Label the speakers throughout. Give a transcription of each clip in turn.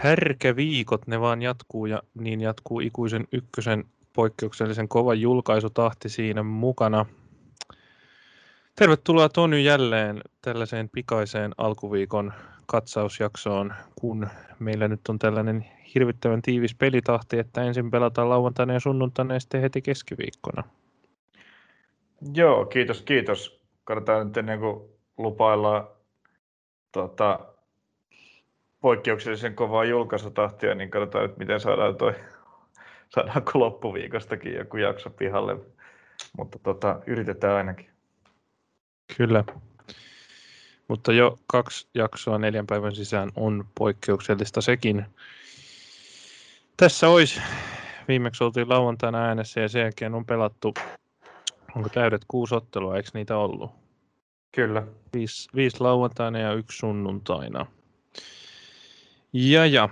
Speaker 1: härkäviikot, ne vaan jatkuu ja niin jatkuu ikuisen ykkösen poikkeuksellisen kova julkaisutahti siinä mukana. Tervetuloa Tony jälleen tällaiseen pikaiseen alkuviikon katsausjaksoon, kun meillä nyt on tällainen hirvittävän tiivis pelitahti, että ensin pelataan lauantaina ja sunnuntaina ja sitten heti keskiviikkona.
Speaker 2: Joo, kiitos, kiitos. Katsotaan nyt ennen kuin lupaillaan tota, poikkeuksellisen kovaa julkaisutahtia, niin katsotaan nyt miten saadaan toi, saadaanko loppuviikostakin joku jakso pihalle. Mutta tota, yritetään ainakin.
Speaker 1: Kyllä. Mutta jo kaksi jaksoa neljän päivän sisään on poikkeuksellista sekin. Tässä olisi, viimeksi oltiin lauantaina äänessä ja sen jälkeen on pelattu, onko täydet kuusi ottelua, eikö niitä ollut?
Speaker 2: Kyllä.
Speaker 1: Viisi, viisi lauantaina ja yksi sunnuntaina. Ja ja.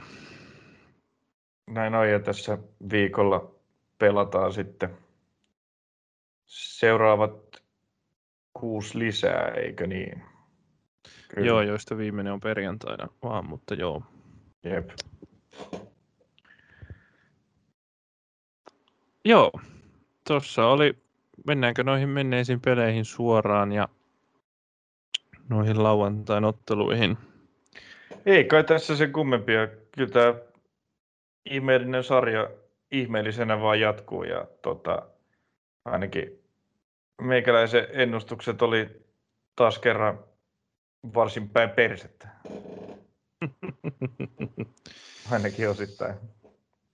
Speaker 2: Näin on ja tässä viikolla pelataan sitten seuraavat kuusi lisää, eikö niin?
Speaker 1: Kyllä. Joo, joista viimeinen on perjantaina vaan, mutta joo.
Speaker 2: Jep.
Speaker 1: Joo, tuossa oli, mennäänkö noihin menneisiin peleihin suoraan ja noihin lauantain otteluihin?
Speaker 2: Ei kai tässä se kummempia. Kyllä tämä ihmeellinen sarja ihmeellisenä vaan jatkuu ja tota, ainakin meikäläisen ennustukset oli taas kerran varsin päin persettä. Ainakin osittain.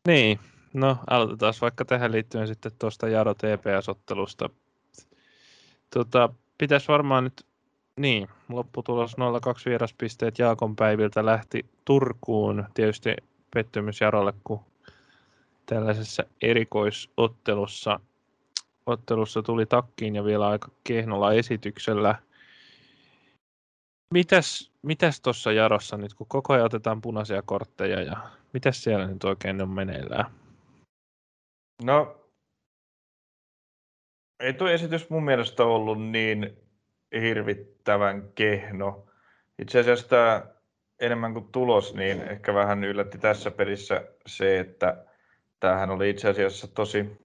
Speaker 1: Niin, no aloitetaan vaikka tähän liittyen sitten tuosta Jaro TPS-ottelusta. Tota, pitäisi varmaan nyt, niin, lopputulos 0-2 vieraspisteet Jaakon päiviltä lähti Turkuun. Tietysti pettymys Jarolle, kun tällaisessa erikoisottelussa ottelussa tuli takkiin ja vielä aika kehnolla esityksellä – Mitäs, mitäs tuossa Jarossa nyt, kun koko ajan otetaan punaisia kortteja ja mitäs siellä nyt oikein on meneillään?
Speaker 2: No, ei tuo esitys mun mielestä ollut niin hirvittävän kehno. Itse asiassa tämä enemmän kuin tulos, niin ehkä vähän yllätti tässä pelissä se, että tämähän oli itse asiassa tosi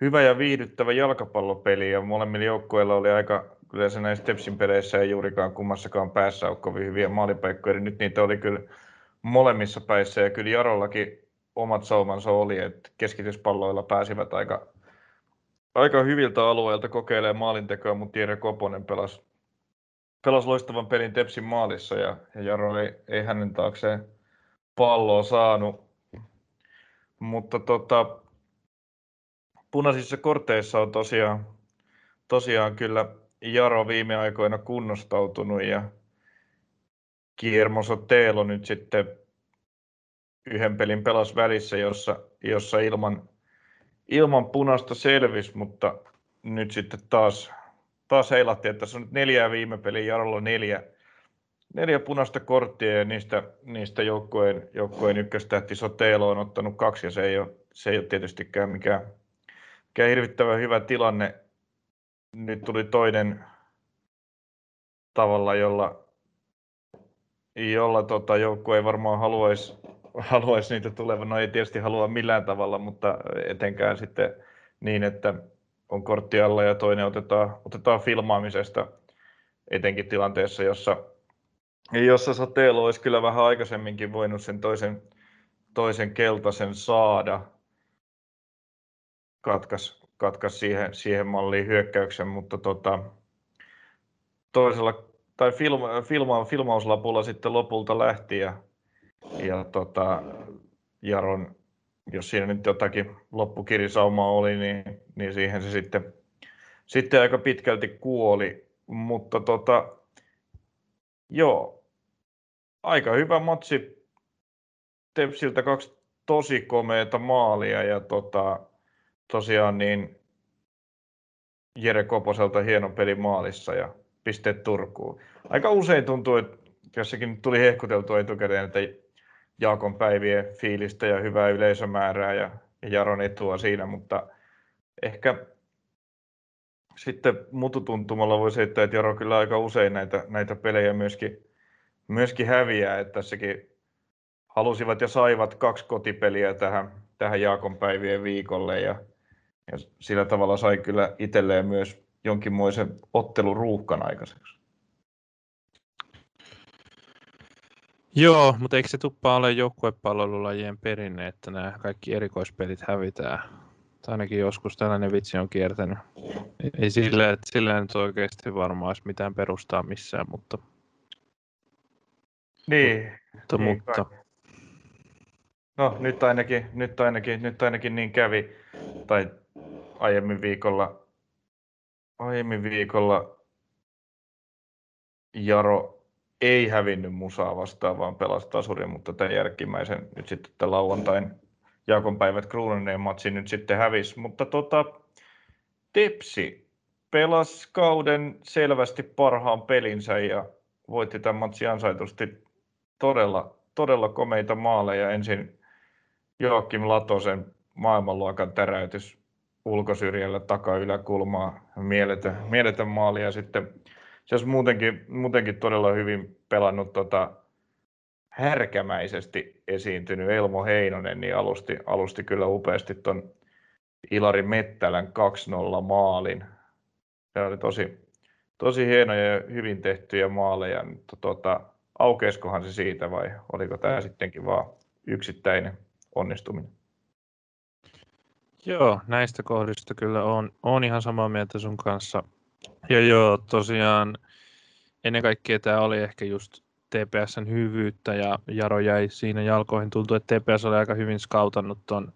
Speaker 2: hyvä ja viihdyttävä jalkapallopeli ja molemmilla joukkueilla oli aika yleensä näissä Tepsin peleissä ei juurikaan kummassakaan päässä ole kovin hyviä maalipaikkoja, eli nyt niitä oli kyllä molemmissa päissä, ja kyllä Jarollakin omat saumansa oli, että keskityspalloilla pääsivät aika, aika hyviltä alueilta kokeilemaan maalintekoa, mutta Jere Koponen pelasi, pelasi loistavan pelin Tepsin maalissa, ja, ja Jaro ei, ei hänen taakseen palloa saanut. Mutta tota, punaisissa korteissa on tosiaan, tosiaan kyllä Jaro viime aikoina kunnostautunut ja Kiermo Sotelo nyt sitten yhden pelin pelas välissä, jossa, jossa ilman, ilman punasta selvisi, mutta nyt sitten taas, taas heilatti, että tässä on nyt neljää viime peliä, Jarolla neljä, neljä punaista korttia ja niistä, niistä joukkueen, joukkueen ykköstähti Sotelo on ottanut kaksi ja se ei ole, se ei ole tietystikään mikään, mikään hirvittävän hyvä tilanne. Nyt tuli toinen tavalla, jolla, jolla tota, joukkue ei varmaan haluaisi haluais niitä tulevan. No ei tietysti halua millään tavalla, mutta etenkään sitten niin, että on kortti alla ja toinen otetaan, otetaan filmaamisesta etenkin tilanteessa, jossa, jossa Sateelo olisi kyllä vähän aikaisemminkin voinut sen toisen, toisen keltaisen saada. Katkas, katkaisi siihen, siihen malliin hyökkäyksen, mutta tota, toisella tai filma, filma, filmauslapulla sitten lopulta lähti ja, ja tota, Jaron, jos siinä nyt jotakin loppukirisaumaa oli, niin, niin siihen se sitten, sitten aika pitkälti kuoli. Mutta tota, joo, aika hyvä matsi. Tepsiltä kaksi tosi komeita maalia ja tota, tosiaan niin Jere Koposelta hieno peli maalissa ja pisteet Turkuun. Aika usein tuntuu, että jossakin tuli hehkuteltua etukäteen, että Jaakon päivien fiilistä ja hyvää yleisömäärää ja, ja Jaron etua siinä, mutta ehkä sitten mututuntumalla voi että Jaro kyllä aika usein näitä, näitä pelejä myöskin, myöskin häviää, että tässäkin halusivat ja saivat kaksi kotipeliä tähän, tähän Jaakon päivien viikolle ja, ja sillä tavalla sai kyllä itselleen myös jonkinmoisen otteluruuhkan aikaiseksi.
Speaker 1: Joo, mutta eikö se tuppa ole joukkuepalvelulajien perinne, että nämä kaikki erikoispelit hävitään? Tai ainakin joskus tällainen vitsi on kiertänyt. Ei sillä, että sillä nyt oikeasti varmaan olisi mitään perustaa missään, mutta...
Speaker 2: Niin.
Speaker 1: Mutta,
Speaker 2: niin
Speaker 1: mutta...
Speaker 2: No nyt ainakin, nyt, ainakin, nyt ainakin niin kävi. Tai aiemmin viikolla, aiemmin viikolla Jaro ei hävinnyt musaa vastaan, vaan pelasi tasurin, mutta tämän järkimmäisen nyt sitten tämän lauantain Jaakon päivät Kruunaneen matsi nyt sitten hävisi. Mutta tota, Tepsi pelasi kauden selvästi parhaan pelinsä ja voitti tämän matsin ansaitusti todella, todella komeita maaleja. Ensin Joakim Latosen maailmanluokan täräytys ulkosyrjällä taka-yläkulmaa, mieletön, mieletön maali ja sitten se olisi muutenkin, muutenkin todella hyvin pelannut tota, härkämäisesti esiintynyt Elmo Heinonen, niin alusti, alusti kyllä upeasti tuon Ilari Mettälän 2-0 maalin. Se oli tosi, tosi hienoja ja hyvin tehtyjä maaleja, mutta tota, aukeeskohan se siitä vai oliko tämä sittenkin vaan yksittäinen onnistuminen?
Speaker 1: Joo, näistä kohdista kyllä on, on ihan samaa mieltä sun kanssa. Ja joo, tosiaan ennen kaikkea tämä oli ehkä just TPSn hyvyyttä ja Jaro jäi siinä jalkoihin. Tuntui, että TPS oli aika hyvin skautannut ton,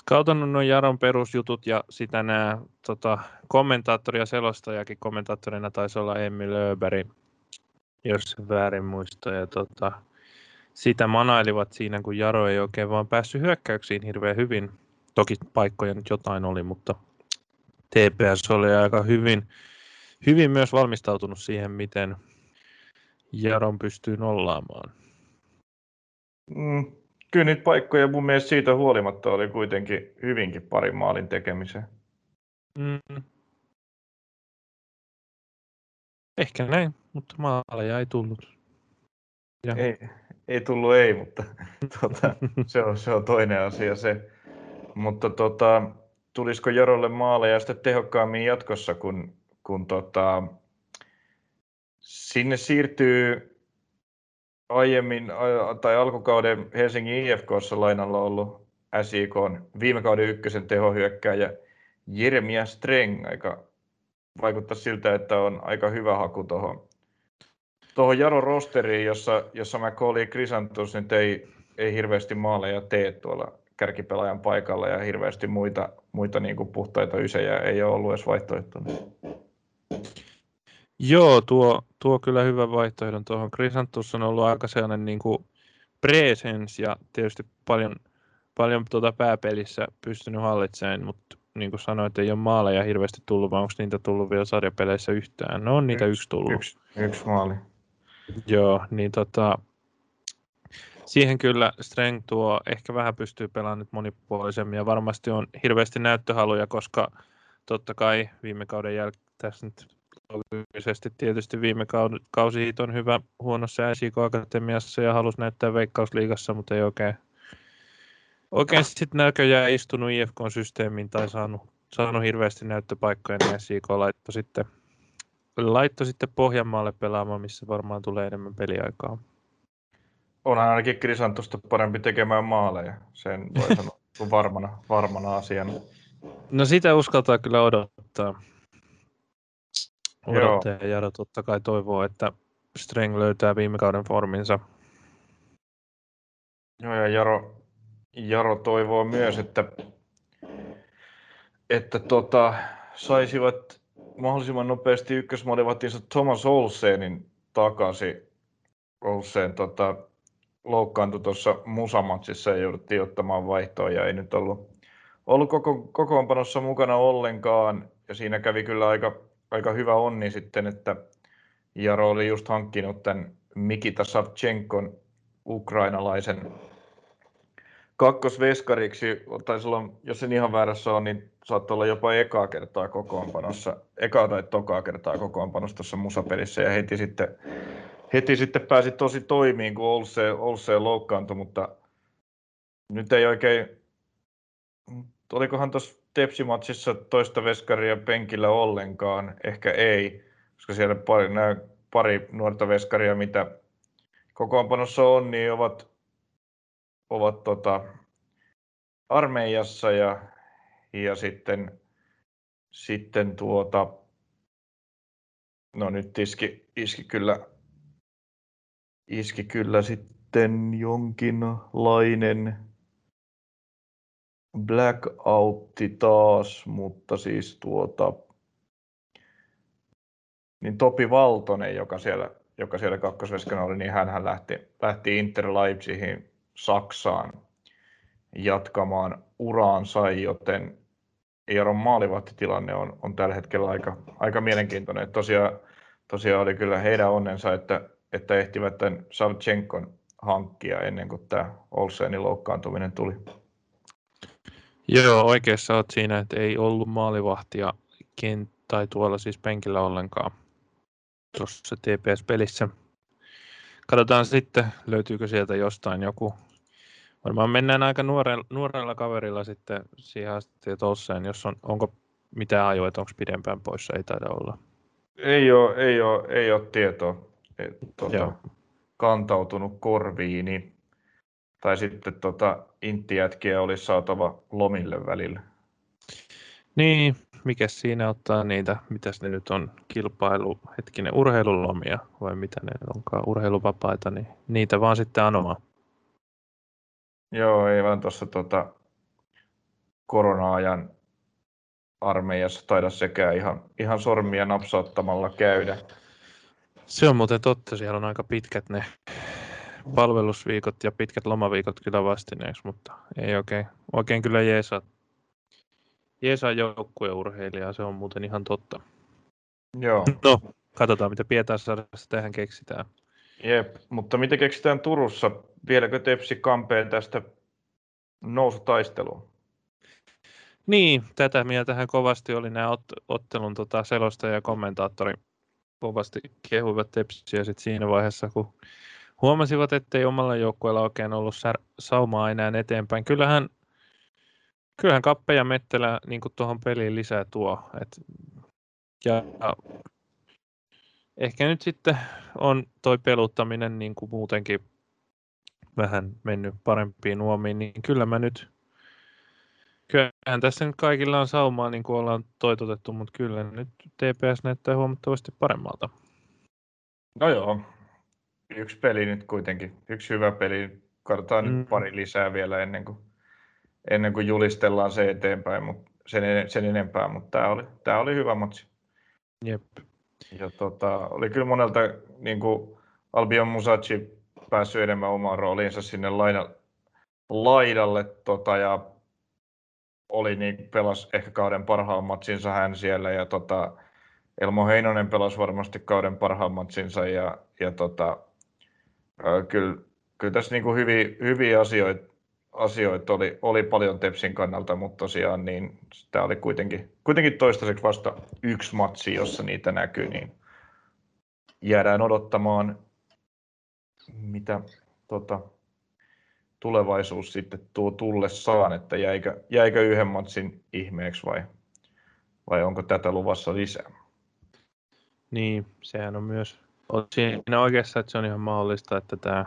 Speaker 1: skautannut noin Jaron perusjutut ja sitä nämä tota, kommentaattori ja selostajakin kommentaattorina taisi olla Emmi Lööberi, jos väärin muista. Ja tota, sitä manailivat siinä, kun Jaro ei oikein vaan päässyt hyökkäyksiin hirveän hyvin. Toki paikkoja nyt jotain oli, mutta TPS oli aika hyvin, hyvin myös valmistautunut siihen, miten Jaron pystyy nollaamaan.
Speaker 2: Mm, kyllä niitä paikkoja mun mielestä siitä huolimatta oli kuitenkin hyvinkin parin maalin tekemiseen. Mm.
Speaker 1: Ehkä näin, mutta maaleja ei tullut.
Speaker 2: Ja. Ei, ei tullut ei, mutta tuota, se, on, se on toinen asia se. Mutta tota, tulisiko Jarolle maaleja sitten tehokkaammin jatkossa, kun, kun tota, sinne siirtyy aiemmin tai alkukauden Helsingin IFKssa lainalla ollut SIK viime kauden ykkösen tehohyökkääjä Jeremia Streng. Aika, vaikuttaa siltä, että on aika hyvä haku tuohon tuohon Jaro rosteriin, jossa, jossa McCauley Krisantus nyt ei, ei hirveästi maaleja tee tuolla kärkipelaajan paikalla ja hirveästi muita, muita niin kuin puhtaita ysejä ei ole ollut edes vaihtoehtona.
Speaker 1: Joo, tuo, tuo kyllä hyvä vaihtoehdon tuohon. Krisantus on ollut aika sellainen niin kuin presence ja tietysti paljon, paljon tuota pääpelissä pystynyt hallitsemaan, mutta niin kuin sanoit, ei ole maaleja hirveästi tullut, vaan onko niitä tullut vielä sarjapeleissä yhtään? No on niitä yksi, yksi tullut.
Speaker 2: Yksi, yksi maali.
Speaker 1: Joo, niin tota, siihen kyllä Streng tuo ehkä vähän pystyy pelaamaan nyt monipuolisemmin ja varmasti on hirveästi näyttöhaluja, koska totta kai viime kauden jälkeen tässä nyt loogisesti tietysti viime kausi on hyvä huonossa SIK Akatemiassa ja halusi näyttää Veikkausliigassa, mutta ei oikein, oikein sitten näköjään istunut IFK-systeemiin tai saanut, saanut hirveästi näyttöpaikkoja, niin SIK laittoi sitten laittoi sitten Pohjanmaalle pelaamaan, missä varmaan tulee enemmän peliaikaa.
Speaker 2: Onhan ainakin Krisantusta parempi tekemään maaleja, sen voi sanoa varmana, varmana asiana.
Speaker 1: No sitä uskaltaa kyllä odottaa. Odottaa ja Jaro totta kai toivoo, että Streng löytää viime kauden forminsa.
Speaker 2: Joo, ja Jaro, Jaro toivoo myös, että, että tota, saisivat mahdollisimman nopeasti ykkösmotivaattinsa Thomas Olsenin takaisin. Olsen tota, loukkaantui tuossa musamatsissa ja jouduttiin ottamaan vaihtoa ja ei nyt ollut, ollut koko, kokoonpanossa mukana ollenkaan. Ja siinä kävi kyllä aika, aika hyvä onni sitten, että Jaro oli just hankkinut tämän Mikita Savchenkon ukrainalaisen kakkosveskariksi, taisi olla, jos sen ihan väärässä on, niin saattoi olla jopa ekaa kertaa kokoonpanossa, ekaa tai tokaa kertaa kokoonpanossa tuossa musapelissä. Ja heti sitten, heti sitten pääsi tosi toimiin, kun Olseen, Olseen loukkaantui, mutta nyt ei oikein, olikohan tuossa Tepsimatsissa toista veskaria penkillä ollenkaan, ehkä ei, koska siellä pari, nämä pari nuorta veskaria, mitä kokoonpanossa on, niin ovat, ovat tota, armeijassa ja, ja sitten, sitten tuota, no nyt iski, iski kyllä iski kyllä sitten jonkinlainen blackoutti taas, mutta siis tuota, niin Topi Valtonen, joka siellä, joka siellä kakkosveskana oli, niin hän lähti, lähti Inter Leipzigin Saksaan jatkamaan uraansa, joten Ieron maalivahtitilanne on, on tällä hetkellä aika, aika mielenkiintoinen. Tosiaan, tosiaan oli kyllä heidän onnensa, että että ehtivät tämän Savchenkon hankkia ennen kuin tämä Olsenin loukkaantuminen tuli.
Speaker 1: Joo, oikeassa olet siinä, että ei ollut maalivahtia kent- tai tuolla siis penkillä ollenkaan tuossa TPS-pelissä. Katsotaan sitten, löytyykö sieltä jostain joku. Varmaan mennään aika nuorella, nuorella kaverilla sitten siihen asti, että jos on, onko mitään ajoa, että onko pidempään poissa, ei taida olla.
Speaker 2: Ei ole, ei ole, ei ole tietoa tuota, kantautunut korviini. Tai sitten tuota, inttijätkiä olisi saatava lomille välillä.
Speaker 1: Niin, mikä siinä ottaa niitä, mitäs ne nyt on, kilpailu, hetkinen, urheilulomia vai mitä ne onkaan, urheiluvapaita, niin niitä vaan sitten anomaan.
Speaker 2: Joo, ei vaan tuossa tota, korona-ajan armeijassa taida sekään ihan, ihan sormia napsauttamalla käydä.
Speaker 1: Se on muuten totta, siellä on aika pitkät ne palvelusviikot ja pitkät lomaviikot kyllä vastineeksi, mutta ei oikein, oikein kyllä jeesaa, jeesaa joukkueen urheilijaa, se on muuten ihan totta.
Speaker 2: Joo.
Speaker 1: No, katsotaan mitä Pietarsaaressa tähän keksitään.
Speaker 2: Jep, mutta mitä keksitään Turussa? Vieläkö Tepsi kampeen tästä nousutaisteluun?
Speaker 1: Niin, tätä mieltähän kovasti oli nämä ot- ottelun tota, selostaja ja kommentaattori kovasti kehuivat Tepsiä sit siinä vaiheessa, kun huomasivat, ettei omalla joukkueella oikein ollut saumaa enää eteenpäin. Kyllähän, kyllähän Kappe ja Mettelä niin tuohon peliin lisää tuo. Et, ja ehkä nyt sitten on toi peluttaminen niin kuin muutenkin vähän mennyt parempiin nuomiin, niin kyllä mä nyt Kyllähän tässä nyt kaikilla on saumaa, niin kuin ollaan toitotettu, mutta kyllä nyt TPS näyttää huomattavasti paremmalta.
Speaker 2: No joo, yksi peli nyt kuitenkin, yksi hyvä peli. Katsotaan mm. nyt pari lisää vielä ennen kuin, ennen kuin julistellaan se eteenpäin, mutta sen, sen enempää, mutta tämä oli, tämä oli hyvä matsi.
Speaker 1: Jep.
Speaker 2: Ja tota, oli kyllä monelta niin kuin Albion Musachi päässyt enemmän omaan rooliinsa sinne laidalle tota, ja oli, niin pelasi ehkä kauden parhaan matsinsa hän siellä ja tota, Elmo Heinonen pelasi varmasti kauden parhaan matsinsa ja, ja tota, kyllä, kyllä tässä niin kuin hyviä, hyviä asioita, asioita oli, oli, paljon Tepsin kannalta, mutta tosiaan niin tämä oli kuitenkin, kuitenkin toistaiseksi vasta yksi matsi, jossa niitä näkyy, niin jäädään odottamaan, mitä tota, tulevaisuus sitten tuo tullessaan, että jäikö, jäikö yhden matsin ihmeeksi vai, vai onko tätä luvassa lisää?
Speaker 1: Niin, sehän on myös siinä oikeassa, että se on ihan mahdollista, että tämä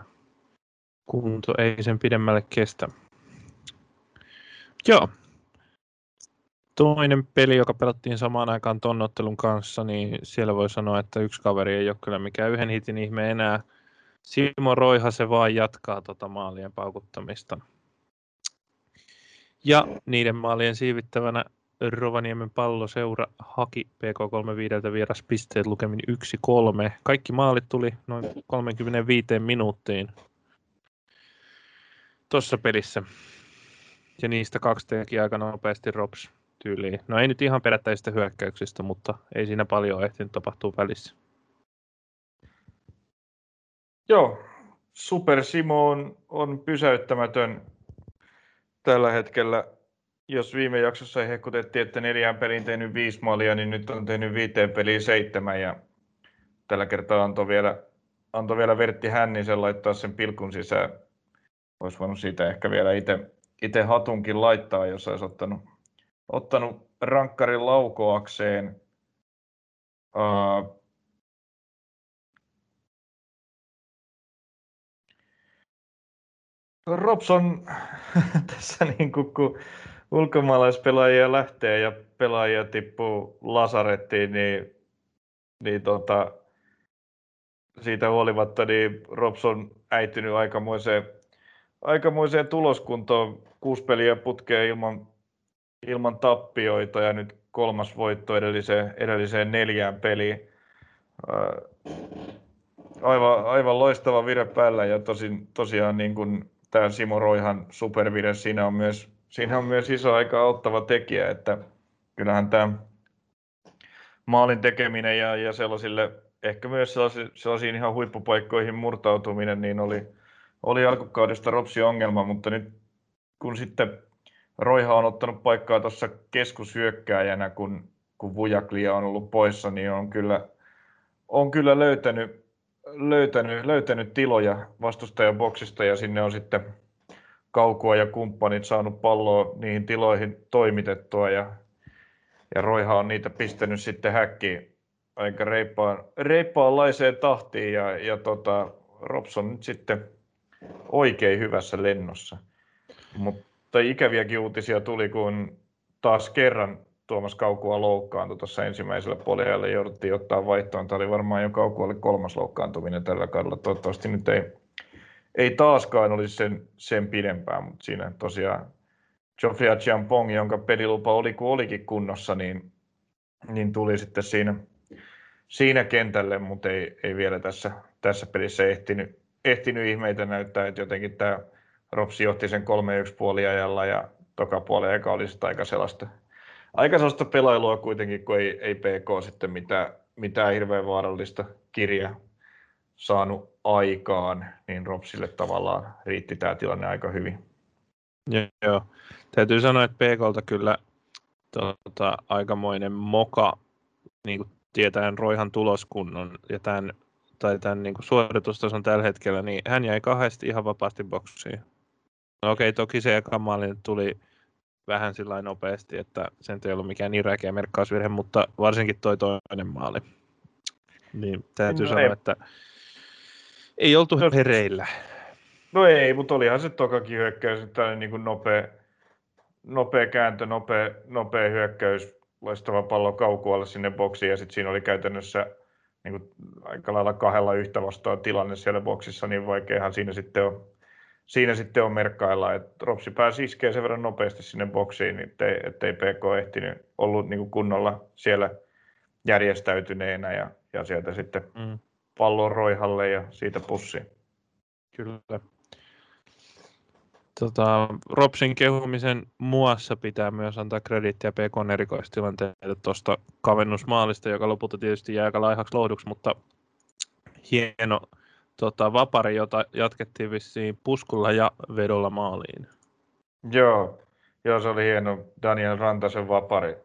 Speaker 1: kunto ei sen pidemmälle kestä. Joo. Toinen peli, joka pelattiin samaan aikaan tonnottelun kanssa, niin siellä voi sanoa, että yksi kaveri ei ole kyllä mikään yhden hitin ihme enää – Simo Roiha se vaan jatkaa tota maalien paukuttamista. Ja niiden maalien siivittävänä Rovaniemen palloseura haki PK35 vieraspisteet lukemin 1-3. Kaikki maalit tuli noin 35 minuuttiin tuossa pelissä. Ja niistä kaksi teki aika nopeasti Rops tyyliin. No ei nyt ihan perättäisistä hyökkäyksistä, mutta ei siinä paljon ehtinyt tapahtua välissä.
Speaker 2: Joo, Super Simo on, on pysäyttämätön tällä hetkellä. Jos viime jaksossa hehkutettiin, että neljään peliin tehnyt viisi maalia, niin nyt on tehnyt viiteen peliin seitsemän ja tällä kertaa antoi vielä, antoi vielä Vertti Hännisen laittaa sen pilkun sisään. Olisi voinut siitä ehkä vielä itse, hatunkin laittaa, jos olisi ottanut, ottanut rankkarin laukoakseen. Uh, Robson tässä niin kuin, kun ulkomaalaispelaajia lähtee ja pelaajia tippuu lasarettiin, niin, niin tota, siitä huolimatta niin Robson äitynyt aikamoiseen, aikamoiseen tuloskuntoon. Kuusi peliä putkeen ilman, ilman tappioita ja nyt kolmas voitto edelliseen, edelliseen neljään peliin. Aivan, aivan loistava vire päällä ja tosin, tosiaan niin kuin tämä Simo Roihan supervire, siinä on myös, siinä on myös iso aika auttava tekijä, että kyllähän tämä maalin tekeminen ja, ja sellaisille, ehkä myös sellaisiin, sellaisiin ihan huippupaikkoihin murtautuminen, niin oli, oli alkukaudesta Ropsi ongelma, mutta nyt kun sitten Roiha on ottanut paikkaa tuossa keskushyökkääjänä, kun, kun Vujaklia on ollut poissa, niin on kyllä, on kyllä löytänyt, löytänyt, löytänyt tiloja vastustajan boksista ja sinne on sitten Kaukua ja kumppanit saanut palloa niihin tiloihin toimitettua ja, ja Roiha on niitä pistänyt sitten häkkiin aika reippaan, reippaanlaiseen tahtiin ja, ja tota, Robson nyt sitten oikein hyvässä lennossa. Mutta ikäviäkin uutisia tuli, kun taas kerran Tuomas Kaukua loukkaantui tuossa ensimmäisellä puolella jouduttiin ottaa vaihtoon. Tämä oli varmaan jo Kaukualle kolmas loukkaantuminen tällä kaudella. Toivottavasti nyt ei, ei taaskaan olisi sen, sen pidempään, mutta siinä tosiaan Jofria Chiampong, jonka pelilupa oli kuin olikin kunnossa, niin, niin tuli sitten siinä, siinä kentälle, mutta ei, ei vielä tässä, tässä pelissä ehtinyt, ehtinyt ihmeitä näyttää, että jotenkin tämä Ropsi johti sen 3-1 puoliajalla ja toka puoli oli sitten aika sellaista aika sellaista pelailua kuitenkin, kun ei, ei PK sitten mitään, mitään hirveän vaarallista kirjaa saanut aikaan, niin Ropsille tavallaan riitti tämä tilanne aika hyvin.
Speaker 1: Joo, täytyy sanoa, että PKlta kyllä tota, aikamoinen moka niin kuin tietäen Roihan tuloskunnon ja tämän, tai tämän niin kuin suoritustason tällä hetkellä, niin hän jäi kahdesti ihan vapaasti boksiin. No okei, toki se eka maali tuli vähän sillä nopeasti, että sen ei ollut mikään niin räkeä merkkausvirhe, mutta varsinkin toi toinen maali. Niin täytyy no sanoa, ei. että ei oltu no, hereillä.
Speaker 2: No ei, mutta olihan se tokakin hyökkäys, tällainen niin kuin nopea, nopea kääntö, nopea, nopea hyökkäys, loistava pallo kaukualle sinne boksiin ja sitten siinä oli käytännössä niin kuin aika lailla kahdella yhtä vastaan tilanne siellä boksissa, niin vaikeahan siinä sitten on siinä sitten on merkkailla, että Ropsi pääsi iskee sen verran nopeasti sinne boksiin, ettei, ettei PK ehtinyt ollut niin kuin kunnolla siellä järjestäytyneenä ja, ja sieltä sitten mm. Pallon roihalle ja siitä pussiin.
Speaker 1: Kyllä. Tota, Ropsin kehumisen muassa pitää myös antaa krediittiä PK erikoistilanteelle tuosta kavennusmaalista, joka lopulta tietysti jää aika laihaksi lohduksi, mutta hieno tota, vapari, jota jatkettiin vissiin puskulla ja vedolla maaliin.
Speaker 2: Joo, joo se oli hieno Daniel Rantasen vapari.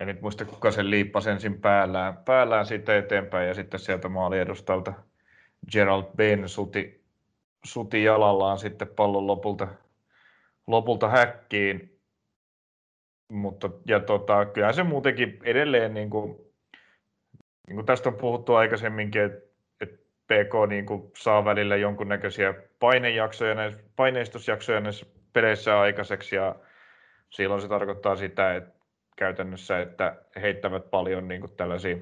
Speaker 2: En nyt muista, kuka sen liippasi ensin päällään, päällään siitä eteenpäin ja sitten sieltä maaliedustalta Gerald Ben suti, suti jalallaan sitten pallon lopulta, lopulta häkkiin. Mutta ja tota, kyllä se muutenkin edelleen, niin kuin, niin kuin tästä on puhuttu aikaisemminkin, että PK niin kuin saa välillä jonkunnäköisiä painejaksoja, näissä, paineistusjaksoja näissä peleissä aikaiseksi ja silloin se tarkoittaa sitä, että käytännössä, että heittävät paljon niin kuin tällaisia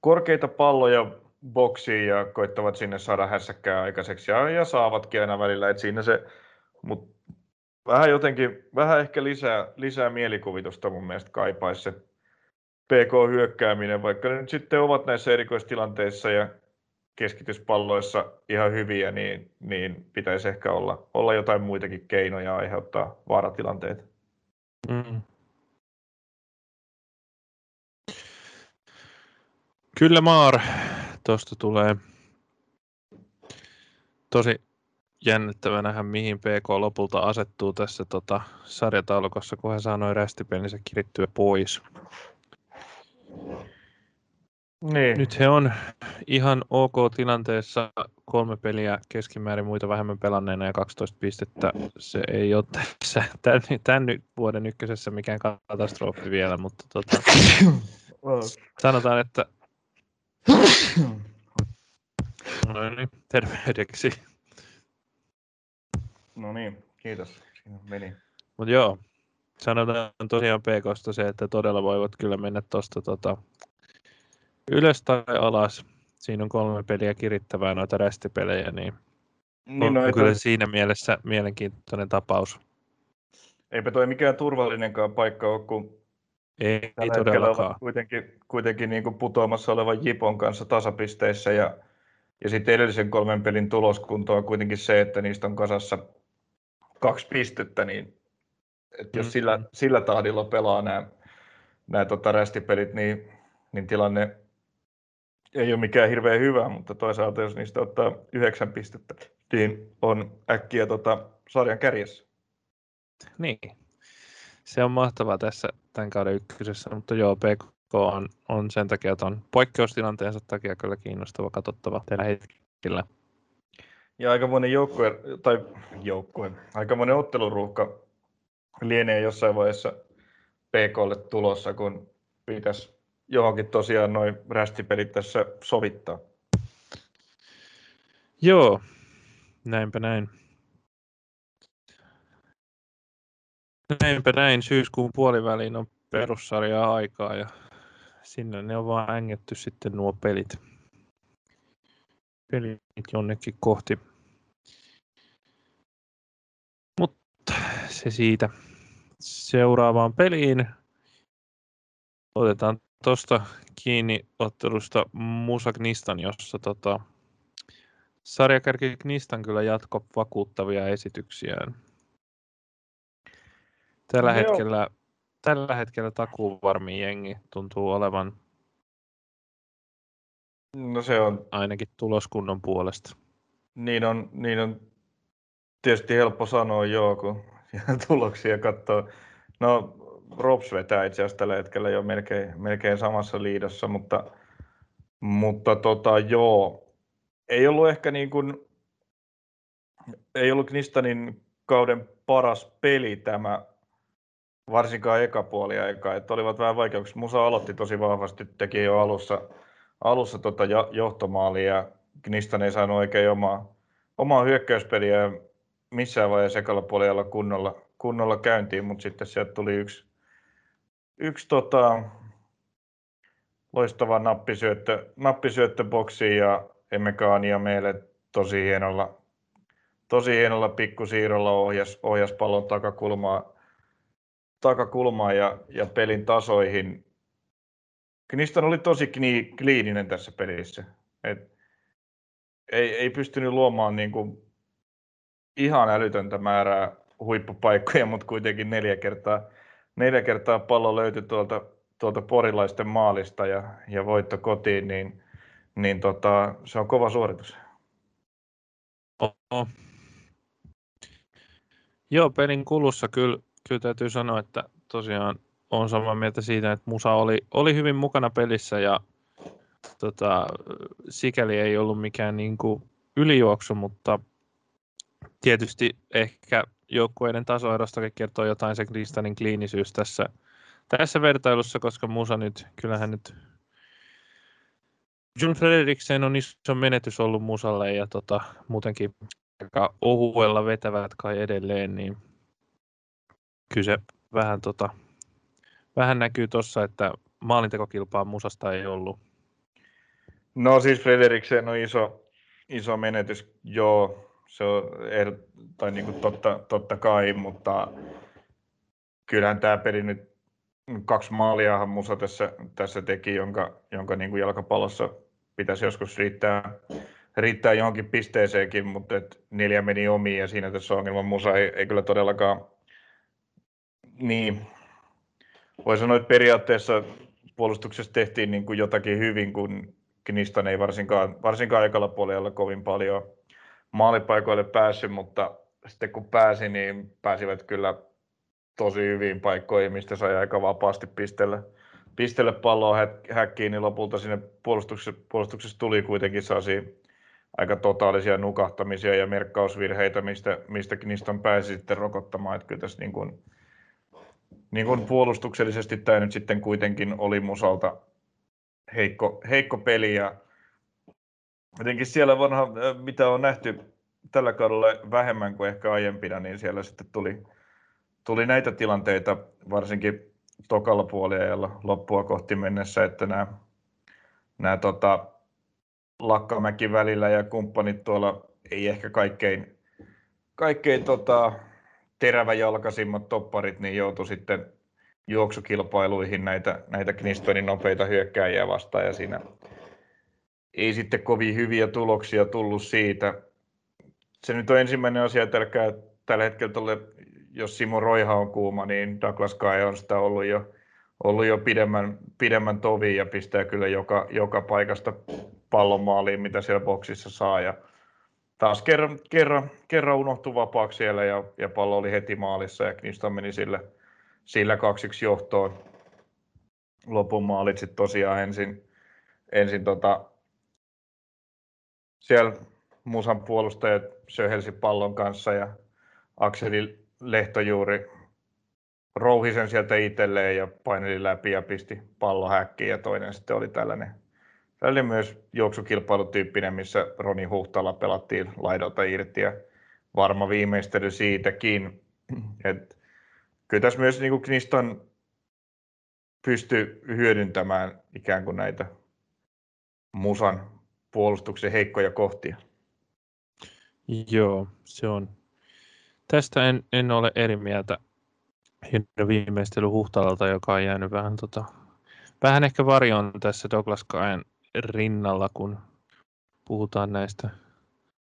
Speaker 2: korkeita palloja boksiin ja koittavat sinne saada hässäkkää aikaiseksi ja, ja saavatkin aina välillä, että siinä se, mutta vähän jotenkin, vähän ehkä lisää, lisää mielikuvitusta mun mielestä kaipaisi se PK-hyökkääminen, vaikka ne nyt sitten ovat näissä erikoistilanteissa ja keskityspalloissa ihan hyviä, niin, niin pitäisi ehkä olla, olla jotain muitakin keinoja aiheuttaa vaaratilanteita. Mm.
Speaker 1: Kyllä Maar, tuosta tulee tosi jännittävä nähdä, mihin PK lopulta asettuu tässä tota, sarjataulukossa, kun hän saa noin rästipelinsä kirittyä pois.
Speaker 2: Niin.
Speaker 1: Nyt he on ihan ok tilanteessa kolme peliä keskimäärin muita vähemmän pelanneena ja 12 pistettä. Se ei ole tässä tämän, tämän vuoden ykkösessä mikään katastrofi vielä, mutta tota, sanotaan, että no niin, terveydeksi.
Speaker 2: No niin, kiitos. Siinä meni.
Speaker 1: Mutta joo, sanotaan tosiaan PKsta se, että todella voivat kyllä mennä tuosta tota, ylös tai alas. Siinä on kolme peliä kirittävää noita rästipelejä, niin, niin on kyllä siinä mielessä mielenkiintoinen tapaus.
Speaker 2: Eipä toi mikään turvallinenkaan paikka ole, kun
Speaker 1: ei, ei todellakaan.
Speaker 2: kuitenkin, kuitenkin niin kuin putoamassa olevan Jipon kanssa tasapisteissä ja, ja sitten edellisen kolmen pelin tuloskunto on kuitenkin se, että niistä on kasassa kaksi pistettä, niin että jos mm. sillä, sillä tahdilla pelaa nämä, nämä tota rästipelit, niin, niin tilanne ei ole mikään hirveän hyvä, mutta toisaalta jos niistä ottaa yhdeksän pistettä, niin on äkkiä tota sarjan kärjessä.
Speaker 1: Niin, se on mahtavaa tässä tämän kauden ykkösessä, mutta joo, PK on, on sen takia tuon poikkeustilanteensa takia kyllä kiinnostava katsottava tällä hetkellä.
Speaker 2: Ja aika monen joukkue, tai joukkue, aika monen otteluruuhka lienee jossain vaiheessa PKlle tulossa, kun pitäisi johonkin tosiaan noin rästipelit tässä sovittaa.
Speaker 1: Joo, näinpä näin. Näinpä näin, syyskuun puoliväliin on perussarjaa aikaa ja sinne ne on vaan ängetty sitten nuo pelit. Pelit jonnekin kohti. Mutta se siitä seuraavaan peliin. Otetaan tuosta kiinni ottelusta Musa Knistan, jossa tota, sarjakärki Knistan kyllä jatko vakuuttavia esityksiään. Tällä, no, hetkellä, tällä hetkellä takuu varmi jengi tuntuu olevan
Speaker 2: no se on.
Speaker 1: ainakin tuloskunnon puolesta.
Speaker 2: Niin on, niin on tietysti helppo sanoa joo, kun tuloksia katsoo. No Rops vetää itse asiassa tällä hetkellä jo melkein, melkein samassa liidossa, mutta, mutta tota, joo, ei ollut ehkä niin kuin, ei ollut Knistanin kauden paras peli tämä, varsinkaan eka puoli aikaa, että olivat vähän vaikeuksia. Musa aloitti tosi vahvasti, teki jo alussa, alussa tota johtomaalia ja Knistan ei saanut oikein omaa, omaa hyökkäyspeliä missään vaiheessa ekalla puolella kunnolla, kunnolla käyntiin, mutta sitten sieltä tuli yksi, yksi tota, loistava nappisyöttö, nappisyöttö boksiin ja Emmekaania meille tosi hienolla, tosi hienolla pikkusiirrolla ohjas, ohjas pallon takakulmaa, takakulmaa ja, ja pelin tasoihin. Kniston oli tosi kni, kliininen tässä pelissä. Et ei, ei pystynyt luomaan niin kuin ihan älytöntä määrää huippupaikkoja, mutta kuitenkin neljä kertaa, neljä kertaa pallo löytyi tuolta, tuolta porilaisten maalista ja, ja voitto kotiin, niin, niin tota, se on kova suoritus.
Speaker 1: Oho. Joo, pelin kulussa kyllä, kyllä täytyy sanoa, että tosiaan on samaa mieltä siitä, että Musa oli, oli hyvin mukana pelissä ja tota, sikäli ei ollut mikään niin kuin ylijuoksu, mutta tietysti ehkä joukkueiden tasoerostakin kertoo jotain se Kristanin kliinisyys tässä, tässä vertailussa, koska Musa nyt, kyllähän nyt John Frederiksen on iso menetys ollut Musalle ja tota, muutenkin aika ohuella vetävät kai edelleen, niin kyllä se vähän, tota, vähän näkyy tuossa, että maalintekokilpaa Musasta ei ollut.
Speaker 2: No siis Frederiksen on iso, iso menetys, joo, se on tai niin kuin totta, totta kai, mutta kyllähän tämä peli nyt kaksi maalia Musa tässä, tässä teki, jonka, jonka niin kuin jalkapallossa pitäisi joskus riittää, riittää johonkin pisteeseenkin, mutta et neljä meni omiin ja siinä tässä ongelma. Musa ei, ei kyllä todellakaan niin. Voi sanoa, että periaatteessa puolustuksessa tehtiin niin kuin jotakin hyvin, kun Knistan ei varsinkaan, varsinkaan aikalla puolella kovin paljon maalipaikoille päässyt, mutta sitten kun pääsi, niin pääsivät kyllä tosi hyviin paikkoihin, mistä sai aika vapaasti pistellä, pistele palloa häkkiin, niin lopulta sinne puolustuksessa, puolustuksessa tuli kuitenkin sellaisia aika totaalisia nukahtamisia ja merkkausvirheitä, mistä, mistä Kniston pääsi sitten rokottamaan. Että kyllä tässä niin kuin, niin kuin puolustuksellisesti tämä nyt sitten kuitenkin oli musalta heikko, heikko peli ja jotenkin siellä vanha, mitä on nähty tällä kaudella vähemmän kuin ehkä aiempina, niin siellä sitten tuli, tuli näitä tilanteita varsinkin tokalla puoliajalla loppua kohti mennessä, että nämä, nämä tota, Lakkamäki välillä ja kumppanit tuolla ei ehkä kaikkein, kaikkein tota, teräväjalkaisimmat topparit niin joutui sitten juoksukilpailuihin näitä, näitä Knistonin nopeita hyökkääjiä vastaan ja siinä ei sitten kovin hyviä tuloksia tullut siitä. Se nyt on ensimmäinen asia, että tällä hetkellä tolle, jos Simo Roiha on kuuma, niin Douglas Kai on sitä ollut jo, ollut jo pidemmän, pidemmän tovi ja pistää kyllä joka, joka paikasta pallon maaliin, mitä siellä boksissa saa. Ja taas kerran, kerran, kerran unohtui vapaaksi siellä ja, ja pallo oli heti maalissa ja Kniston meni sille, sillä 2-1 johtoon. Lopun maalit sitten tosiaan ensin, ensin tota, siellä Musan puolustajat söhelsi pallon kanssa ja Akseli Lehtojuuri rouhi sen sieltä itselleen ja paineli läpi ja pisti pallo häkkiin ja toinen sitten oli tällainen oli myös juoksukilpailutyyppinen, missä Roni Huhtala pelattiin laidolta irti ja varma viimeistely siitäkin. Et kyllä tässä myös niin Kniston pystyy hyödyntämään ikään kuin näitä musan puolustuksen heikkoja kohtia.
Speaker 1: Joo, se on. Tästä en, en ole eri mieltä. Hieno viimeistely Huhtalalta, joka on jäänyt vähän, tota, vähän ehkä varjon tässä Douglas Kaen rinnalla, kun puhutaan näistä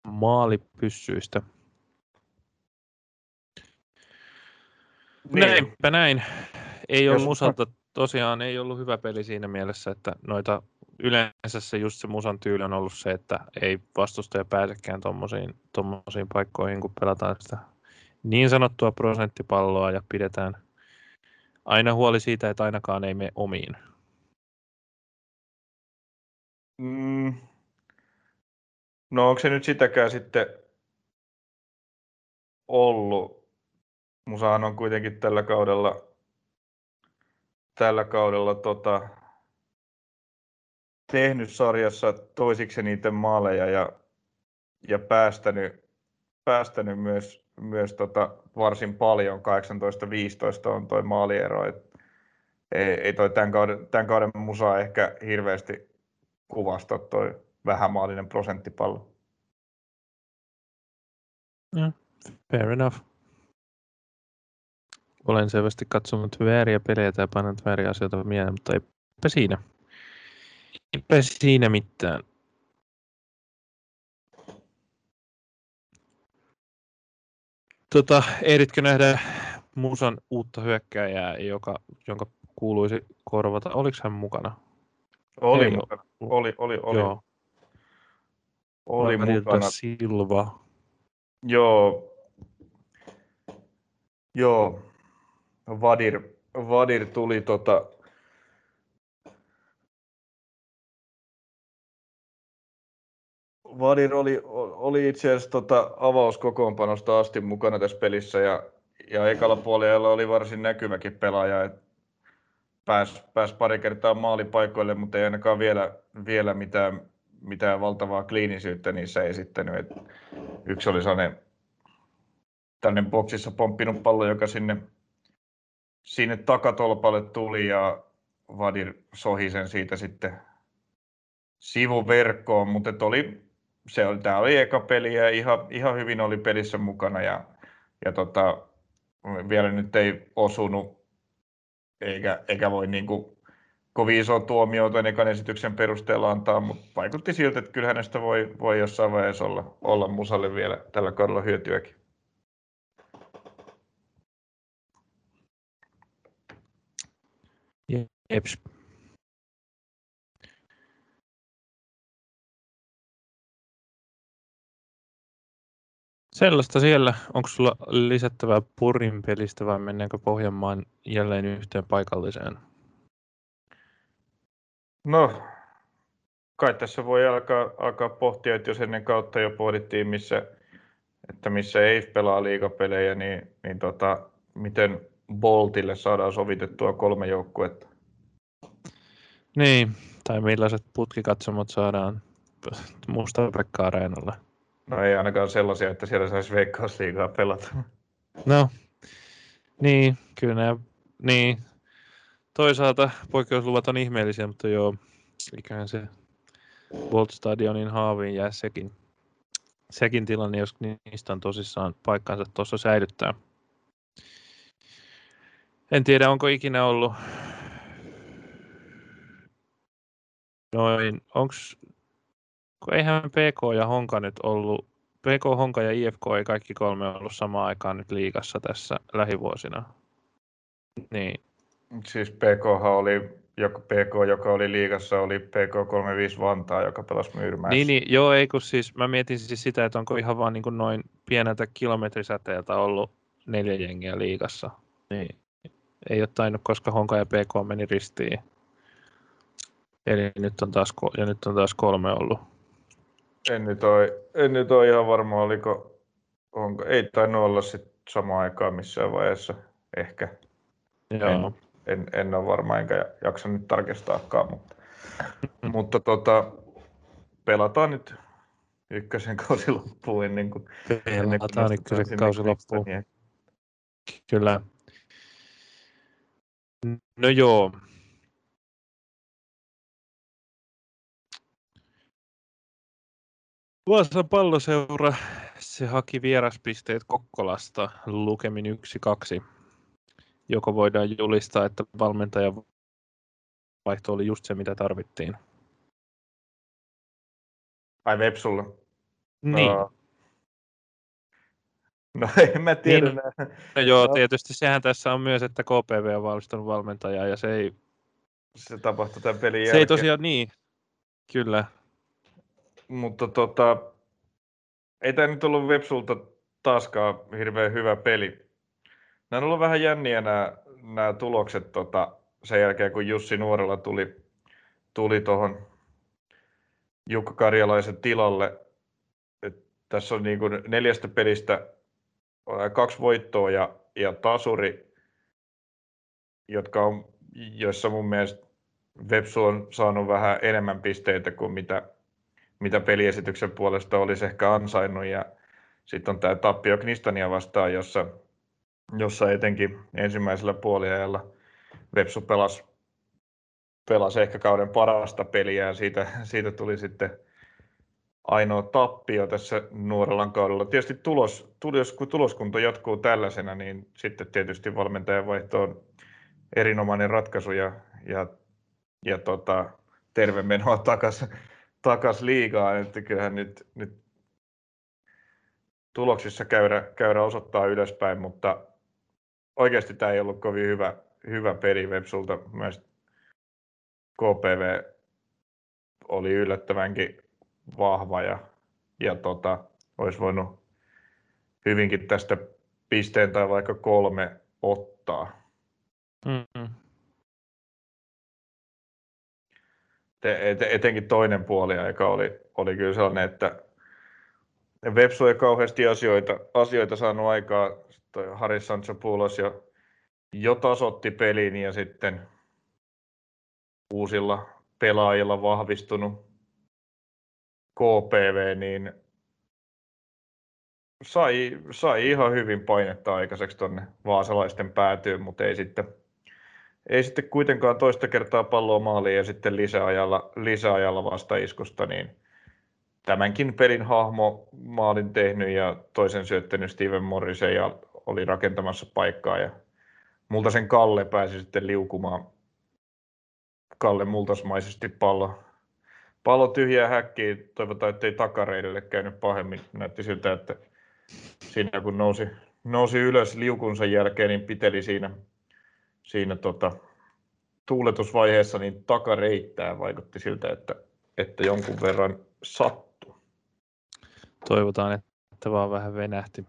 Speaker 1: maalipyssyistä. Niin. Näinpä näin. Ei ole musalta, tosiaan ei ollut hyvä peli siinä mielessä, että noita yleensä se just se musan tyyli on ollut se, että ei vastustaja pääsekään tommosiin paikkoihin, kun pelataan sitä niin sanottua prosenttipalloa ja pidetään aina huoli siitä, että ainakaan ei mene omiin.
Speaker 2: Mm. No onko se nyt sitäkään sitten ollut? Musahan on kuitenkin tällä kaudella, tällä kaudella tota, tehnyt sarjassa toisiksi niiden maaleja ja, ja päästänyt, päästänyt myös, myös tota varsin paljon. 18-15 on toi maaliero. Et ei, ei toi tämän kauden, tämän kauden musa ehkä hirveästi kuvasta toi vähämaallinen prosenttipallo.
Speaker 1: Yeah, fair enough. Olen selvästi katsonut vääriä pelejä tai pannut vääriä asioita mieleen, mutta eipä siinä. Eipä siinä mitään. Tota, ehditkö nähdä Musan uutta hyökkääjää, joka, jonka kuuluisi korvata? Oliko hän mukana?
Speaker 2: Oli Ei, mukana. Oli, oli, oli. Joo.
Speaker 1: Oli mukana. Silva.
Speaker 2: Joo. Joo. Vadir, Vadir tuli tota, Vadir oli, oli itse asiassa tota avauskokoonpanosta asti mukana tässä pelissä ja, ja ekalla puolella oli varsin näkymäkin pelaaja. Pääsi pääs pari kertaa maalipaikoille, mutta ei ainakaan vielä, vielä mitään, mitään valtavaa kliinisyyttä niissä esittänyt. Et yksi oli sellainen tänne boksissa pomppinut pallo, joka sinne, sinne takatolpalle tuli ja Vadir sohi sen siitä sitten sivuverkkoon, mutta oli, se oli, tämä oli eka peli ja ihan, ihan hyvin oli pelissä mukana ja, ja tota, vielä nyt ei osunut eikä, eikä voi niin kuin kovin iso tuomio tuon ekan esityksen perusteella antaa, mutta vaikutti siltä, että kyllä hänestä voi, voi jossain vaiheessa olla, olla Musalle vielä tällä kaudella hyötyäkin.
Speaker 1: Jeps. Sellaista siellä. Onko sulla lisättävää Purin pelistä vai mennäänkö Pohjanmaan jälleen yhteen paikalliseen?
Speaker 2: No, kai tässä voi alkaa, alkaa pohtia, että jos ennen kautta jo pohdittiin, missä, että missä ei pelaa liigapelejä, niin, niin tota, miten Boltille saadaan sovitettua kolme joukkuetta?
Speaker 1: Niin, tai millaiset putkikatsomot saadaan musta pekka areenalle
Speaker 2: No ei ainakaan sellaisia, että siellä saisi veikkausliigaa pelata.
Speaker 1: No, niin, kyllä ne, niin. Toisaalta poikkeusluvat on ihmeellisiä, mutta joo, ikään se Bolt Stadionin haaviin jää sekin, sekin tilanne, jos niistä on tosissaan paikkansa tuossa säilyttää. En tiedä, onko ikinä ollut noin, onks, eihän PK ja Honka nyt ollut, PK, Honka ja IFK ei kaikki kolme ollut samaan aikaan nyt liikassa tässä lähivuosina. Niin.
Speaker 2: Siis PK oli, joka, PK, joka oli liigassa, oli PK35 Vantaa, joka pelasi Myyrmäessä.
Speaker 1: Niin, niin, joo, ei kun siis, mä mietin siis sitä, että onko ihan vaan niin kuin noin pieneltä kilometrisäteeltä ollut neljä jengiä liigassa. Niin. Ei ole tainnut, koska Honka ja PK meni ristiin. Eli nyt on taas, ja nyt on taas kolme ollut.
Speaker 2: En nyt ole, en nyt ole ihan varma, oliko, onko, ei tainnut olla sit samaan aikaan missään vaiheessa, ehkä.
Speaker 1: Joo.
Speaker 2: En, en, en ole varma, enkä jaksa nyt tarkistaakaan, mutta, mutta tota, pelataan nyt ykkösen kausi loppuun ennen kuin...
Speaker 1: Pelataan ykkösen kausi loppuun. Niin. Kyllä. No joo. Vaasan palloseura, se haki vieraspisteet Kokkolasta lukemin 1-2. Joko voidaan julistaa, että valmentajan vaihto oli just se, mitä tarvittiin.
Speaker 2: Ai Vepsulla?
Speaker 1: Niin.
Speaker 2: No, no en mä tiedä. Niin,
Speaker 1: no joo, no. tietysti sehän tässä on myös, että KPV on valmistunut valmentajaa ja se ei...
Speaker 2: Se tapahtui tämän pelin
Speaker 1: jälkeen. Se ei tosiaan niin, kyllä.
Speaker 2: Mutta tota, ei tämä nyt ollut Vepsulta taaskaan hirveän hyvä peli. Nämä on ollut vähän jänniä nämä, nämä tulokset tota, sen jälkeen, kun Jussi Nuorella tuli, tuli tuohon Jukka Karjalaisen tilalle. Et tässä on niin kuin neljästä pelistä kaksi voittoa ja, ja tasuri, jotka on, joissa mun mielestä Vepsu on saanut vähän enemmän pisteitä kuin mitä, mitä peliesityksen puolesta olisi ehkä ansainnut. Ja sitten on tämä tappio Knistania vastaan, jossa jossa etenkin ensimmäisellä puoliajalla Vepsu pelasi, pelasi ehkä kauden parasta peliä ja siitä, siitä tuli sitten ainoa tappio tässä nuorella kaudella. Tietysti tulos, tulos, kun tuloskunto jatkuu tällaisena, niin sitten tietysti valmentajan vaihto on erinomainen ratkaisu ja, ja, ja tota, terve menoa takaisin takas liigaan. Että kyllähän nyt, nyt tuloksissa käyrä, käyrä osoittaa ylöspäin, mutta oikeasti tämä ei ollut kovin hyvä, hyvä peli Vepsulta. Myös KPV oli yllättävänkin vahva ja, ja tota, olisi voinut hyvinkin tästä pisteen tai vaikka kolme ottaa. Mm-hmm. Et, etenkin toinen puoli aika oli, oli kyllä sellainen, että Vepsu ei kauheasti asioita, asioita saanut aikaa. Toi Haris Sanchopoulos jo, jo tasotti pelin ja sitten uusilla pelaajilla vahvistunut KPV, niin sai, sai ihan hyvin painetta aikaiseksi tuonne vaasalaisten päätyyn, mutta ei sitten, ei sitten kuitenkaan toista kertaa palloa maaliin ja sitten lisäajalla, lisäajalla vastaiskusta, niin tämänkin pelin hahmo maalin tehnyt ja toisen syöttänyt Steven Morrisen ja oli rakentamassa paikkaa ja sen Kalle pääsi sitten liukumaan Kalle multasmaisesti pallo, pallo tyhjää häkkiin. Toivotaan, että ei takareidelle käynyt pahemmin. Näytti siltä, että siinä kun nousi, nousi ylös liukunsa jälkeen, niin piteli siinä, siinä tota, tuuletusvaiheessa niin takareittää vaikutti siltä, että, että jonkun verran sattu.
Speaker 1: Toivotaan, että vaan vähän venähti.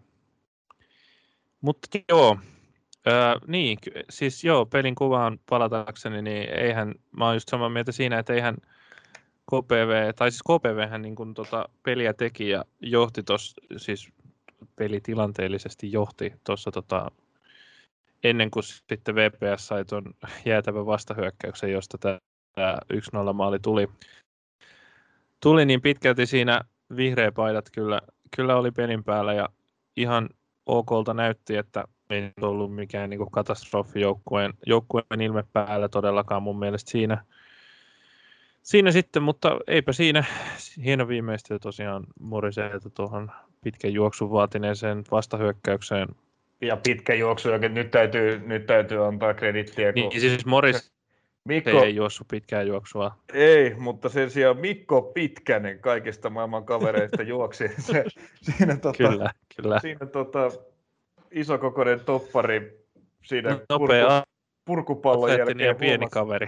Speaker 1: Mutta joo, Öö, niin, siis joo, pelin kuvaan palatakseni, niin eihän, mä oon just samaa mieltä siinä, että eihän KPV, tai siis KPV hän niin kuin tota peliä teki ja johti tuossa, siis pelitilanteellisesti johti tuossa tota, ennen kuin sitten VPS sai tuon jäätävän vastahyökkäyksen, josta tämä 1-0 maali tuli. Tuli niin pitkälti siinä vihreä paidat kyllä, kyllä oli pelin päällä ja ihan okolta näytti, että ei ollut mikään niin katastrofi joukkueen, joukkueen ilme päällä todellakaan mun mielestä siinä. Siinä sitten, mutta eipä siinä. Hieno viimeistely tosiaan Moriselta tuohon pitkän juoksun vaatineeseen vastahyökkäykseen.
Speaker 2: Ja pitkä juoksu, joka nyt täytyy, nyt täytyy antaa kredittiä.
Speaker 1: Kun... Niin, siis Moris Mikko, ei juossut pitkää juoksua.
Speaker 2: Ei, mutta sen sijaan Mikko Pitkänen kaikista maailman kavereista juoksi. Se, siinä, tota,
Speaker 1: kyllä, kyllä.
Speaker 2: siinä tota, isokokoinen toppari siinä Nopea, purku, purkupallon jälkeen
Speaker 1: niin pieni huomasi, kaveri.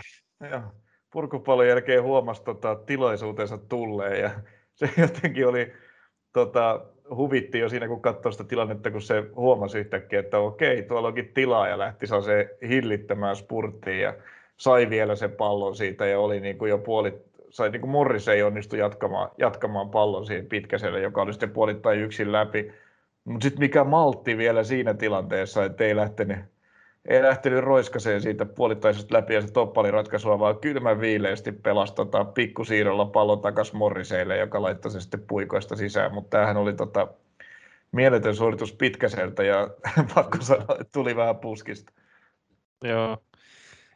Speaker 2: Ja, purkupallon jälkeen huomasi tota, tilaisuutensa tulleen ja se jotenkin oli tota, huvitti jo siinä, kun katsoi sitä tilannetta, kun se huomasi yhtäkkiä, että okei, tuolla onkin tilaa ja lähti se hillittämään spurttiin ja sai vielä sen pallon siitä ja oli niin kuin jo puoli, sai niin kuin Morris ei onnistu jatkamaan, jatkamaan pallon siihen pitkäselle, joka oli sitten puolittain yksin läpi. Mutta sitten mikä maltti vielä siinä tilanteessa, että ei lähtenyt, ei lähtenyt roiskaseen siitä puolittaisesta läpi ja se ratkaisua, vaan kylmän viileästi pelasi tota, pikkusiirrolla pallon takas Morriseille, joka laittoi se sitten puikoista sisään. Mutta tämähän oli tota, mieletön suoritus pitkäseltä ja pakko sanoa, että tuli vähän puskista.
Speaker 1: Joo,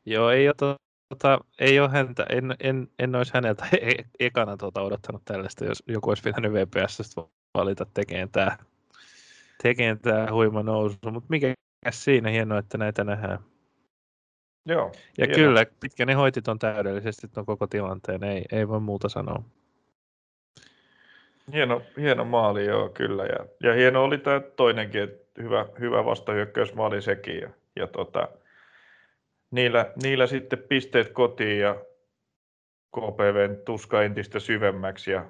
Speaker 1: Joo ei ole, tota, ei ole häntä, en, en, en olisi häneltä e, e, ekana tuota odottanut tällaista, jos joku olisi pitänyt VPS valita tekemään tämä tekemään tämä huima nousu, mutta mikä siinä hienoa, että näitä nähdään.
Speaker 2: Joo,
Speaker 1: ja hieno. kyllä, ne hoiti on täydellisesti tuon koko tilanteen, ei, ei voi muuta sanoa.
Speaker 2: Hieno, hieno maali, joo, kyllä. Ja, ja hieno oli tämä toinenkin, että hyvä, hyvä vastahyökkäysmaali sekin. Ja, ja tota, niillä, niillä sitten pisteet kotiin ja KPVn tuska entistä syvemmäksi ja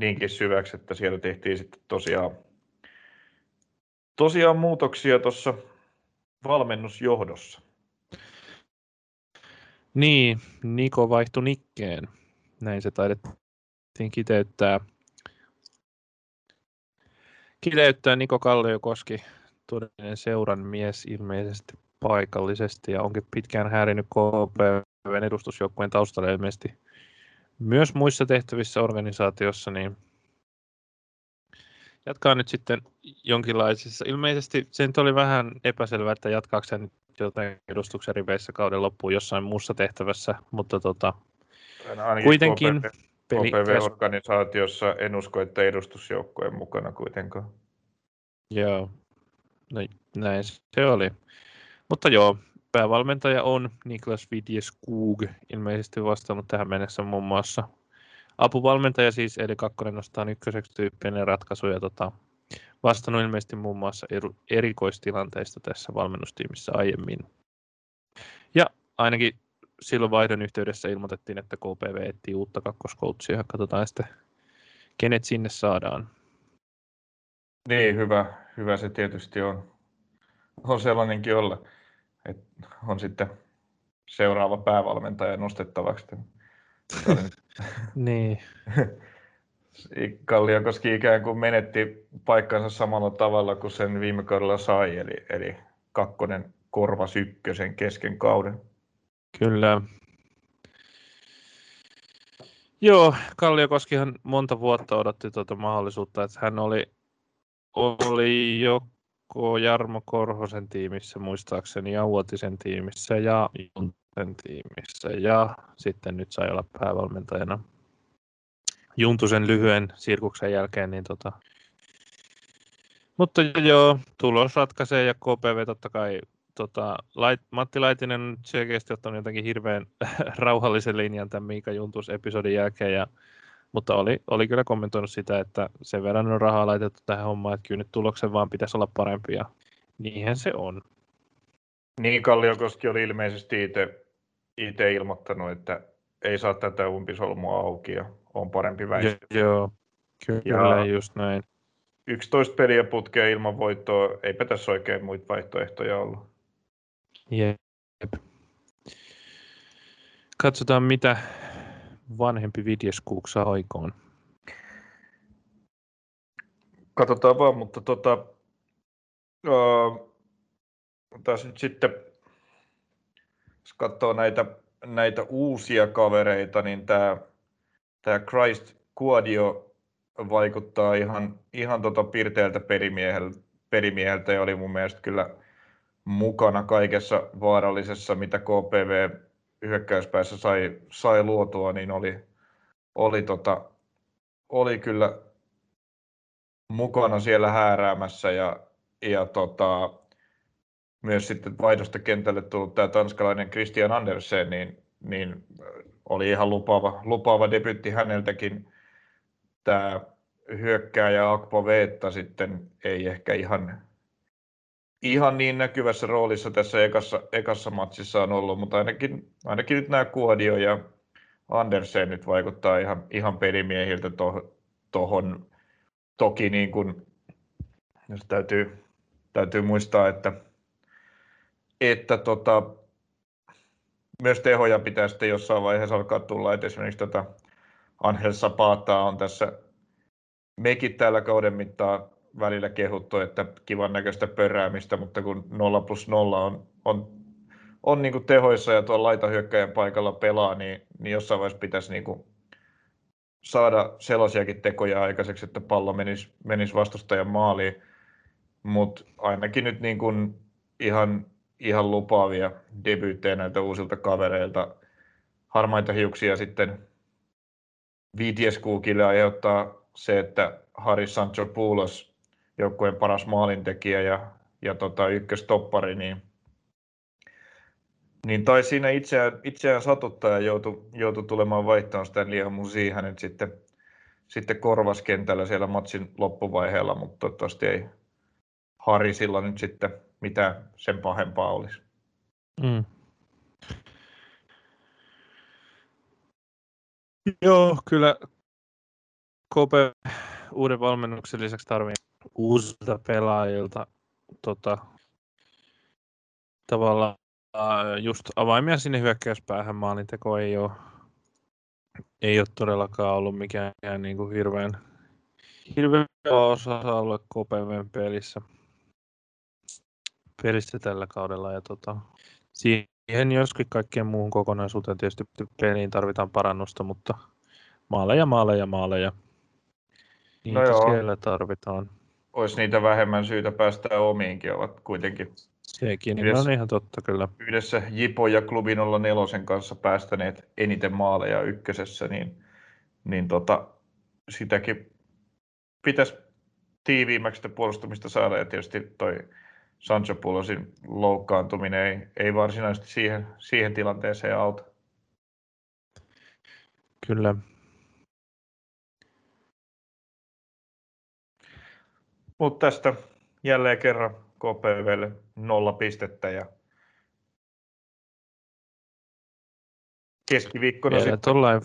Speaker 2: niinkin syväksi, että siellä tehtiin sitten tosiaan, tosiaan muutoksia tuossa valmennusjohdossa.
Speaker 1: Niin, Niko vaihtui Nikkeen. Näin se taidettiin kiteyttää. Kiteyttää Niko Kalliokoski, todellinen seuran mies ilmeisesti paikallisesti ja onkin pitkään häirinyt KPVn edustusjoukkueen taustalla ilmeisesti myös muissa tehtävissä organisaatiossa, niin jatkaa nyt sitten jonkinlaisissa. Ilmeisesti se nyt oli vähän epäselvää, että jatkaako se nyt jotain edustuksen riveissä kauden loppuun jossain muussa tehtävässä, mutta tota, kuitenkin.
Speaker 2: KPV-organisaatiossa en usko, että edustusjoukkueen mukana kuitenkaan.
Speaker 1: Joo, no, näin se oli. Mutta joo, päävalmentaja on Niklas Vidjeskug, ilmeisesti vastannut tähän mennessä muun muassa. Apuvalmentaja siis, eli kakkonen nostaa ykköseksi tyyppinen ratkaisu ja tota, vastannut ilmeisesti muun muassa erikoistilanteista tässä valmennustiimissä aiemmin. Ja ainakin silloin vaihdon yhteydessä ilmoitettiin, että KPV etsii uutta kakkoskoutsia katsotaan sitten, kenet sinne saadaan.
Speaker 2: Niin, hyvä, hyvä se tietysti on, on sellainenkin olla että on sitten seuraava päävalmentaja nostettavaksi.
Speaker 1: Niin.
Speaker 2: Kalliokoski ikään kuin menetti paikkansa samalla tavalla kuin sen viime kaudella sai, eli, eli kakkonen korvas ykkösen kesken kauden.
Speaker 1: Kyllä. Joo, Kalliokoskihan monta vuotta odotti tuota mahdollisuutta, että hän oli, oli jo joko Jarmo Korhosen tiimissä muistaakseni ja Uotisen tiimissä ja Juntusen tiimissä ja sitten nyt sai olla päävalmentajana Juntusen lyhyen sirkuksen jälkeen. Niin tota. Mutta joo, tulos ratkaisee ja KPV totta kai tota, Lait, Matti Laitinen on selkeästi ottanut jotenkin hirveän rauhallisen linjan tämän Miika Juntus episodin jälkeen ja mutta oli, oli kyllä kommentoinut sitä, että sen verran on rahaa laitettu tähän hommaan, että kyllä nyt tuloksen vaan pitäisi olla parempi ja niinhän se on.
Speaker 2: Niin, Kalliokoski oli ilmeisesti itse ilmoittanut, että ei saa tätä umpisolmua auki ja on parempi väistö.
Speaker 1: Jo, joo, kyllä ja, just näin.
Speaker 2: 11 peliä putkea ilman voittoa. Eipä tässä oikein muita vaihtoehtoja ollut.
Speaker 1: Jep. Katsotaan, mitä vanhempi Vidjeskuuk saa aikoon.
Speaker 2: Katsotaan vaan, mutta tota, uh, tässä nyt sitten, jos katsoo näitä, näitä uusia kavereita, niin tämä, tämä Christ Quadio vaikuttaa ihan, ihan tota pirteältä perimieheltä, perimieheltä ja oli mun mielestä kyllä mukana kaikessa vaarallisessa, mitä KPV hyökkäyspäässä sai, sai luotua, niin oli, oli, tota, oli kyllä mukana siellä hääräämässä ja, ja tota, myös sitten vaihdosta kentälle tullut tämä tanskalainen Christian Andersen, niin, niin oli ihan lupaava, lupaava debytti häneltäkin. Tämä hyökkääjä Akpo Veetta sitten ei ehkä ihan, ihan niin näkyvässä roolissa tässä ekassa, ekassa matsissa on ollut, mutta ainakin, ainakin nyt nämä Kuodio ja Andersen nyt vaikuttaa ihan, ihan pelimiehiltä tuohon. Toki niin kuin, jos täytyy, täytyy muistaa, että, että tota, myös tehoja pitää sitten jossain vaiheessa alkaa tulla, että esimerkiksi tota Angel Sapata on tässä mekin täällä kauden mittaan välillä kehuttu, että kivan näköistä pöräämistä, mutta kun 0 plus 0 on, on, on niin kuin tehoissa ja tuolla laitahyökkäjän paikalla pelaa, niin, niin jossain vaiheessa pitäisi niin kuin saada sellaisiakin tekoja aikaiseksi, että pallo menisi, menisi vastustajan maaliin. Mutta ainakin nyt niin kuin ihan, ihan lupaavia debyyttejä näiltä uusilta kavereilta. Harmaita hiuksia sitten Viitieskuukille aiheuttaa se, että Haris Sancho Poulos, joukkueen paras maalintekijä ja, ja tota, ykköstoppari, niin, niin tai siinä itseään, itseään satuttaa ja joutui, joutui tulemaan vaihtoon sitä Musi hänet sitten, sitten korvaskentällä siellä matsin loppuvaiheella, mutta toivottavasti ei Harisilla nyt sitten mitään sen pahempaa olisi. Mm.
Speaker 1: Joo, kyllä KP uuden valmennuksen lisäksi tarvii uusilta pelaajilta tota, tavallaan just avaimia sinne hyökkäyspäähän maalinteko ei ole, ei ole todellakaan ollut mikään niin kuin hirveän, hirveän osa-alue KPVn pelissä, pelissä tällä kaudella. Ja tota, siihen joskin kaikkien muuhun kokonaisuuteen tietysti peliin tarvitaan parannusta, mutta maaleja, maaleja, maaleja. Niitä no joo. siellä tarvitaan.
Speaker 2: Olisi niitä vähemmän syytä päästä omiinkin, ovat kuitenkin
Speaker 1: Sekin yhdessä, on ihan totta kyllä.
Speaker 2: Yhdessä Jipo ja Klubi 04 kanssa päästäneet eniten maaleja ykkösessä, niin, niin tota, sitäkin pitäisi tiiviimmäksi puolustamista saada. Ja tietysti toi Sancho Pulosin loukkaantuminen ei, ei varsinaisesti siihen, siihen tilanteeseen auta.
Speaker 1: Kyllä,
Speaker 2: Mutta tästä jälleen kerran KPVlle nolla pistettä ja keskiviikkona
Speaker 1: sitten... Tollain...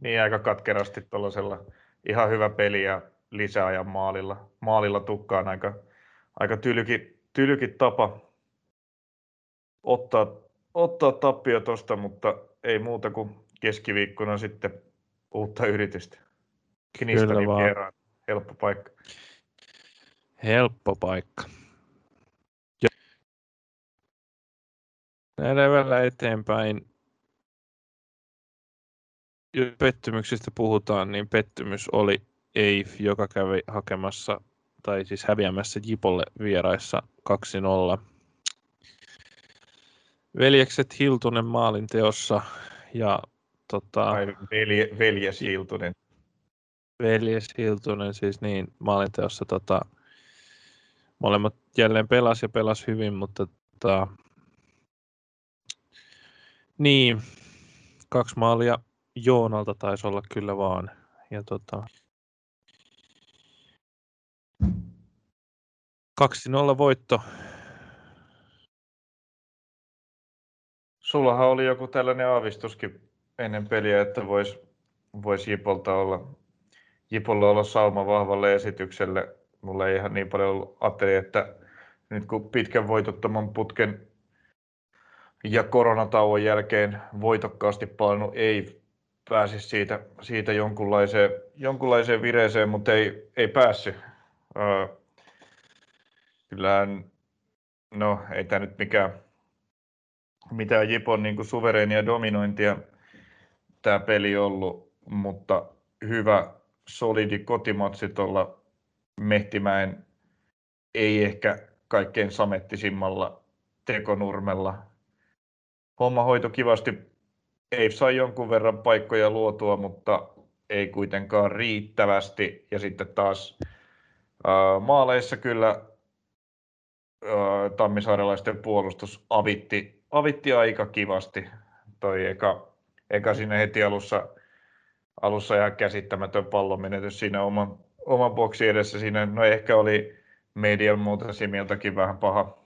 Speaker 2: Niin aika katkerasti tuollaisella ihan hyvä peli ja lisäajan maalilla. Maalilla tukkaan aika, aika tylyki, tylyki tapa ottaa, ottaa tappio tuosta, mutta ei muuta kuin keskiviikkona sitten uutta yritystä. Kinistanin vieraan helppo paikka.
Speaker 1: Helppo paikka. Näin vielä eteenpäin. Jos pettymyksistä puhutaan, niin pettymys oli Eif, joka kävi hakemassa tai siis häviämässä Jipolle vieraissa 2-0. Veljekset Hiltunen maalin teossa ja tota...
Speaker 2: Ai, velje, veljes Hiltunen
Speaker 1: veljes Hiltunen siis niin maalinteossa tota, molemmat jälleen pelas ja pelas hyvin, mutta tota, niin, kaksi maalia Joonalta taisi olla kyllä vaan. Ja tota, 2-0 voitto.
Speaker 2: Sullahan oli joku tällainen aavistuskin ennen peliä, että voisi vois Jipolta olla Jipolla olla sauma vahvalle esitykselle. Mulla ei ihan niin paljon ollut, että nyt kun pitkän voitottoman putken ja koronatauon jälkeen voitokkaasti palannut ei pääsi siitä, siitä jonkunlaiseen, jonkunlaiseen vireeseen, mutta ei, ei päässyt. Öö, kyllähän, no ei tämä nyt mikään, mitään Jipon niin suvereenia dominointia tämä peli ollut, mutta hyvä solidi kotimatsi tuolla Mehtimäen ei ehkä kaikkein samettisimmalla tekonurmella. Homma hoito kivasti. Ei sai jonkun verran paikkoja luotua, mutta ei kuitenkaan riittävästi. Ja sitten taas ää, maaleissa kyllä tammisaarelaisten puolustus avitti, avitti aika kivasti. Toi eka, eka sinne heti alussa, alussa ihan käsittämätön pallon menetys siinä oman, oman boksi edessä. Siinä no ehkä oli median muuta similtäkin vähän paha,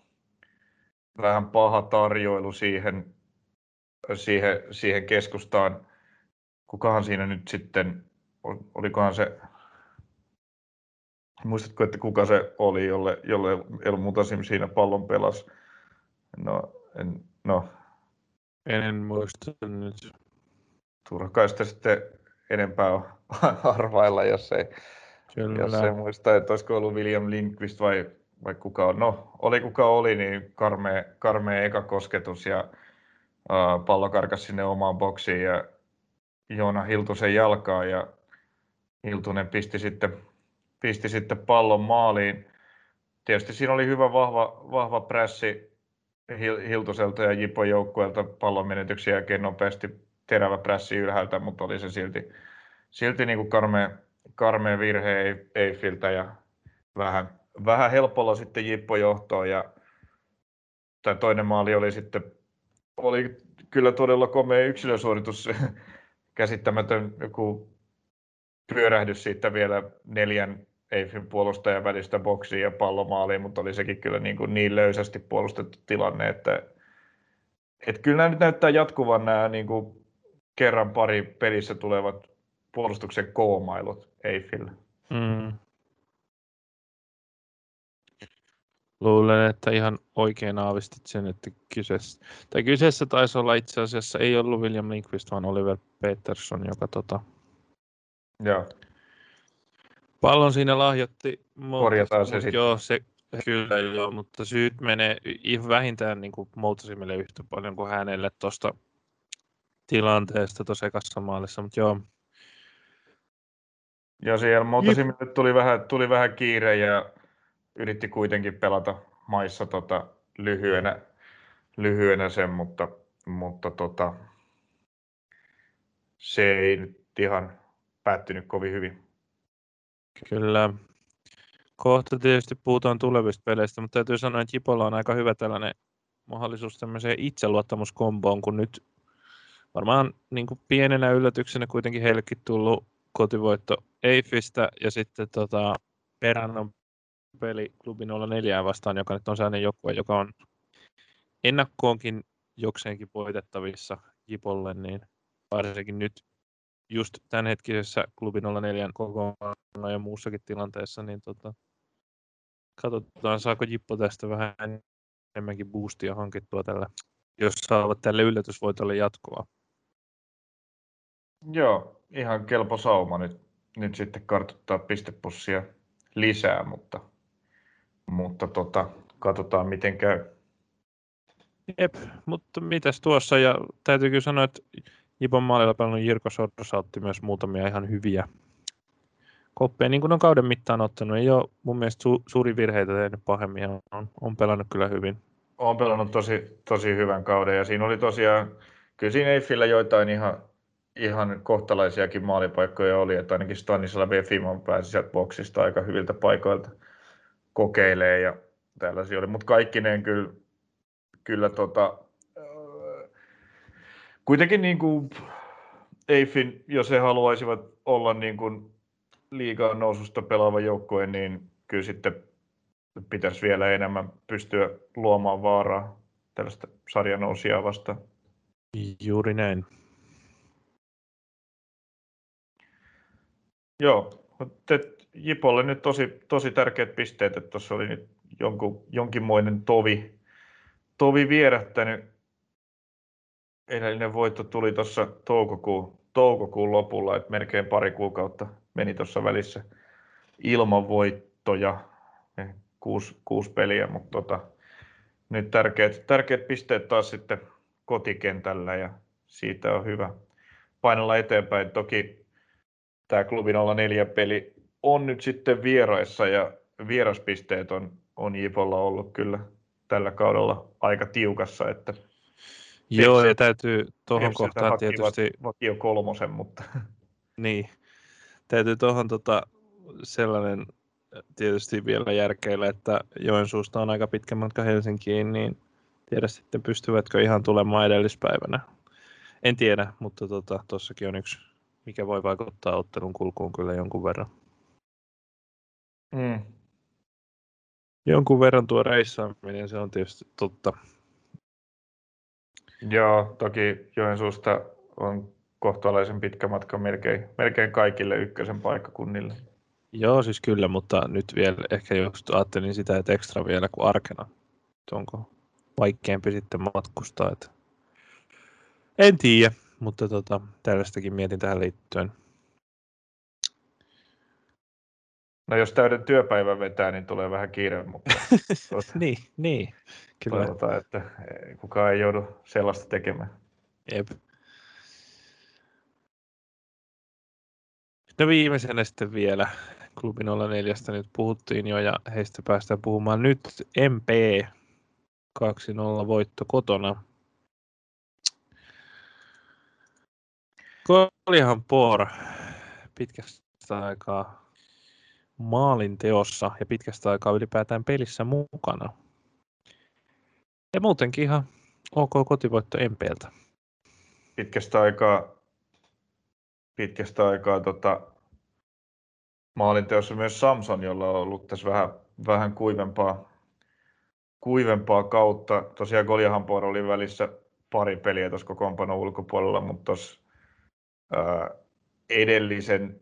Speaker 2: vähän paha tarjoilu siihen, siihen, siihen keskustaan. Kukahan siinä nyt sitten, olikohan se, muistatko, että kuka se oli, jolle, jolle El Mutasim siinä pallon pelas? No, en, no.
Speaker 1: En muista nyt.
Speaker 2: Turha sitä sitten enempää arvailla, jos ei, Kyllä. Jos ei muista, että olisiko ollut William Lindqvist vai, vai kuka on. No, oli kuka oli, niin karmea, karmea eka kosketus ja uh, pallo karkasi sinne omaan boksiin ja Joona Hiltusen jalkaa ja Hiltunen pisti sitten, pisti sitten pallon maaliin. Tietysti siinä oli hyvä vahva, vahva prässi Hiltuselta ja Jipon joukkueelta pallon menetyksen jälkeen nopeasti terävä prässi ylhäältä, mutta oli se silti, silti niin kuin karmea, karmea virhe Eiffiltä ja vähän, vähän helpolla sitten Jippo johtoon ja tämä toinen maali oli sitten oli kyllä todella komea yksilösuoritus, käsittämätön joku pyörähdys siitä vielä neljän Eiffin puolustajan välistä boksiin ja pallomaaliin, mutta oli sekin kyllä niin, kuin niin löysästi puolustettu tilanne, että, että kyllä nämä nyt näyttää jatkuvan nämä niin kuin kerran pari pelissä tulevat puolustuksen koomailut Eiffille. Mm.
Speaker 1: Luulen, että ihan oikein aavistit sen, että kyseessä, tai kyseessä taisi olla itse asiassa, ei ollut William Linkvist, vaan Oliver Peterson, joka tota,
Speaker 2: Joo.
Speaker 1: Pallon siinä lahjoitti.
Speaker 2: Korjataan se sitten.
Speaker 1: Joo, se, kyllä joo, mutta syyt menee vähintään niin kuin Moutasimille yhtä paljon kuin hänelle tuosta tilanteesta tuossa ekassa maalissa, mutta joo,
Speaker 2: ja siellä Moutasimille tuli vähän, tuli vähän kiire ja yritti kuitenkin pelata maissa tota, lyhyenä, lyhyenä sen, mutta, mutta tota, se ei nyt ihan päättynyt kovin hyvin.
Speaker 1: Kyllä. Kohta tietysti puhutaan tulevista peleistä, mutta täytyy sanoa, että Jipolla on aika hyvä tällainen mahdollisuus tämmöiseen itseluottamuskomboon, kun nyt varmaan niin kuin pienenä yllätyksenä kuitenkin heillekin tullut kotivoitto Eiffistä ja sitten tota, perään on peli klubi 04 vastaan, joka nyt on sellainen joukkue, joka on ennakkoonkin jokseenkin voitettavissa Jipolle, niin varsinkin nyt just tämänhetkisessä klubi 04 kokoonpano ja muussakin tilanteessa, niin tota, katsotaan saako Jippo tästä vähän enemmänkin boostia hankittua tällä, jos saavat tälle yllätysvoitolle jatkoa.
Speaker 2: Joo, ihan kelpo sauma nyt, nyt sitten kartoittaa pistepussia lisää, mutta, mutta tota, katsotaan miten käy.
Speaker 1: Jep, mutta mitäs tuossa, ja täytyy kyllä sanoa, että Jipon maalilla pelannut Jirko Sordosa otti myös muutamia ihan hyviä koppeja, niin kuin on kauden mittaan ottanut. Ei ole mun mielestä su- suuri virheitä tehnyt pahemmin, on, on pelannut kyllä hyvin.
Speaker 2: On pelannut tosi, tosi hyvän kauden, ja siinä oli tosiaan, kyllä siinä Eiffillä joitain ihan ihan kohtalaisiakin maalipaikkoja oli, että ainakin Stanislav Efimon pääsi sieltä boksista aika hyviltä paikoilta kokeilee ja tällaisia oli, mutta kaikkineen kyllä, kyllä tota, kuitenkin niin kuin Eiffin, jos he haluaisivat olla niin kuin liigaan noususta pelaava joukkue, niin kyllä sitten pitäisi vielä enemmän pystyä luomaan vaaraa tällaista sarjanousia vastaan.
Speaker 1: Juuri näin.
Speaker 2: Joo, Mutta Jipolle nyt tosi, tosi tärkeät pisteet, että tuossa oli nyt jonkun, jonkinmoinen tovi, tovi vierähtänyt. Edellinen voitto tuli tuossa toukokuun, toukokuun lopulla, että melkein pari kuukautta meni tuossa välissä ilman voittoja, kuusi, kuusi peliä, mutta tota, nyt tärkeät, tärkeät pisteet taas sitten kotikentällä ja siitä on hyvä painella eteenpäin. Toki tämä klubi 04 peli on nyt sitten vieraissa ja vieraspisteet on, on Jipolla ollut kyllä tällä kaudella aika tiukassa, että
Speaker 1: Joo, ja täytyy tuohon kohtaan tietysti...
Speaker 2: Vakio kolmosen, mutta...
Speaker 1: Niin, täytyy tuohon tota, sellainen tietysti vielä järkeillä, että Joensuusta on aika pitkä matka Helsinkiin, niin tiedä sitten pystyvätkö ihan tulemaan edellispäivänä. En tiedä, mutta tuossakin tota, on yksi, mikä voi vaikuttaa ottelun kulkuun kyllä jonkun verran.
Speaker 2: Mm.
Speaker 1: Jonkun verran tuo reissaaminen, se on tietysti totta.
Speaker 2: Joo, toki Joensuusta on kohtalaisen pitkä matka melkein, melkein kaikille ykkösen paikkakunnille.
Speaker 1: Joo, siis kyllä, mutta nyt vielä ehkä just ajattelin sitä, että ekstra vielä kuin arkena. Onko vaikeampi sitten matkustaa. Että... En tiedä, mutta tota, tällaistakin mietin tähän liittyen.
Speaker 2: No jos täyden työpäivän vetää, niin tulee vähän kiire, mutta
Speaker 1: tuota, niin, niin,
Speaker 2: kyllä. Toivotaan, että kukaan ei joudu sellaista tekemään.
Speaker 1: Jep. No viimeisenä sitten vielä klubi 04 nyt puhuttiin jo ja heistä päästään puhumaan nyt MP 2-0 voitto kotona. Kolihan Por pitkästä aikaa maalin teossa ja pitkästä aikaa ylipäätään pelissä mukana. Ja muutenkin ihan ok kotivoitto MPltä.
Speaker 2: Pitkästä aikaa, pitkästä aikaa tota, maalinteossa myös Samson, jolla on ollut tässä vähän, vähän kuivempaa, kuivempaa kautta. Tosiaan Goliahanpoor oli välissä pari peliä tuossa kokoonpanon ulkopuolella, mutta tuossa edellisen,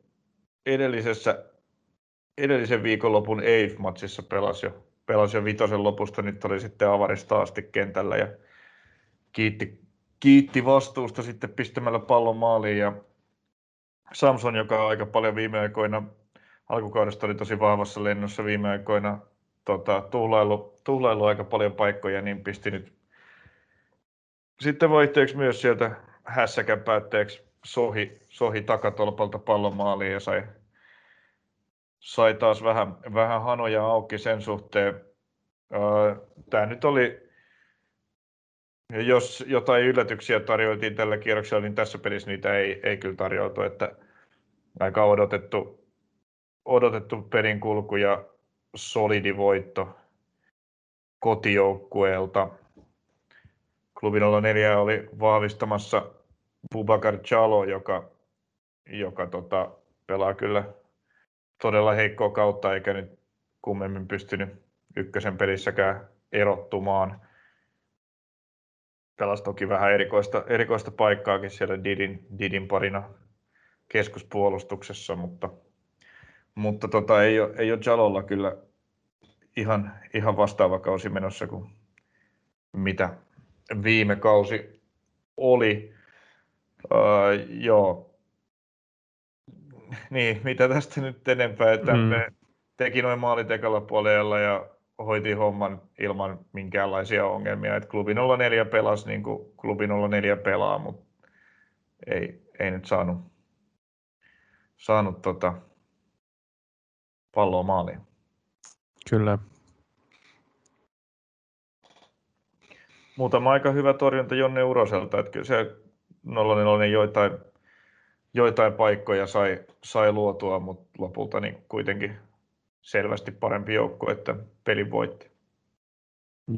Speaker 2: edellisessä, edellisen viikonlopun EIF-matsissa pelasi jo, pelasi jo vitosen lopusta, nyt oli sitten Avaris asti kentällä ja kiitti, kiitti vastuusta sitten pistämällä pallon maaliin ja Samson, joka aika paljon viime aikoina alkukaudesta oli tosi vahvassa lennossa viime aikoina tota, tuhlailu, tuhlailu aika paljon paikkoja, niin pisti nyt sitten vaihteeksi myös sieltä hässäkän päätteeksi sohi, sohi takatolpalta pallon maaliin ja sai, sai taas vähän, vähän hanoja auki sen suhteen. Tämä nyt oli, jos jotain yllätyksiä tarjoiltiin tällä kierroksella, niin tässä pelissä niitä ei, ei kyllä tarjoutu, että aika odotettu, odotettu pelin kulku ja solidi voitto kotijoukkueelta. Klubi 04 oli vahvistamassa Bubakar Chalo, joka, joka tota, pelaa kyllä todella heikkoa kautta, eikä nyt kummemmin pystynyt ykkösen pelissäkään erottumaan. Pelasi toki vähän erikoista, erikoista paikkaakin siellä Didin, Didin parina keskuspuolustuksessa, mutta mutta tota, ei, ole, ei ole Jalolla kyllä ihan, ihan vastaava kausi menossa kuin mitä viime kausi oli. Uh, joo. Niin, mitä tästä nyt enempää, että mm. me teki noin maalit ekalla puolella ja hoiti homman ilman minkäänlaisia ongelmia. Et klubi 04 pelasi niin kuin klubi 04 pelaa, mutta ei, ei nyt saanut, saanut tota, palloa maaliin.
Speaker 1: Kyllä.
Speaker 2: Muutama aika hyvä torjunta Jonne Uroselta, että kyllä se 0 joitain, joitain paikkoja sai, sai luotua, mutta lopulta niin kuitenkin selvästi parempi joukko, että peli voitti.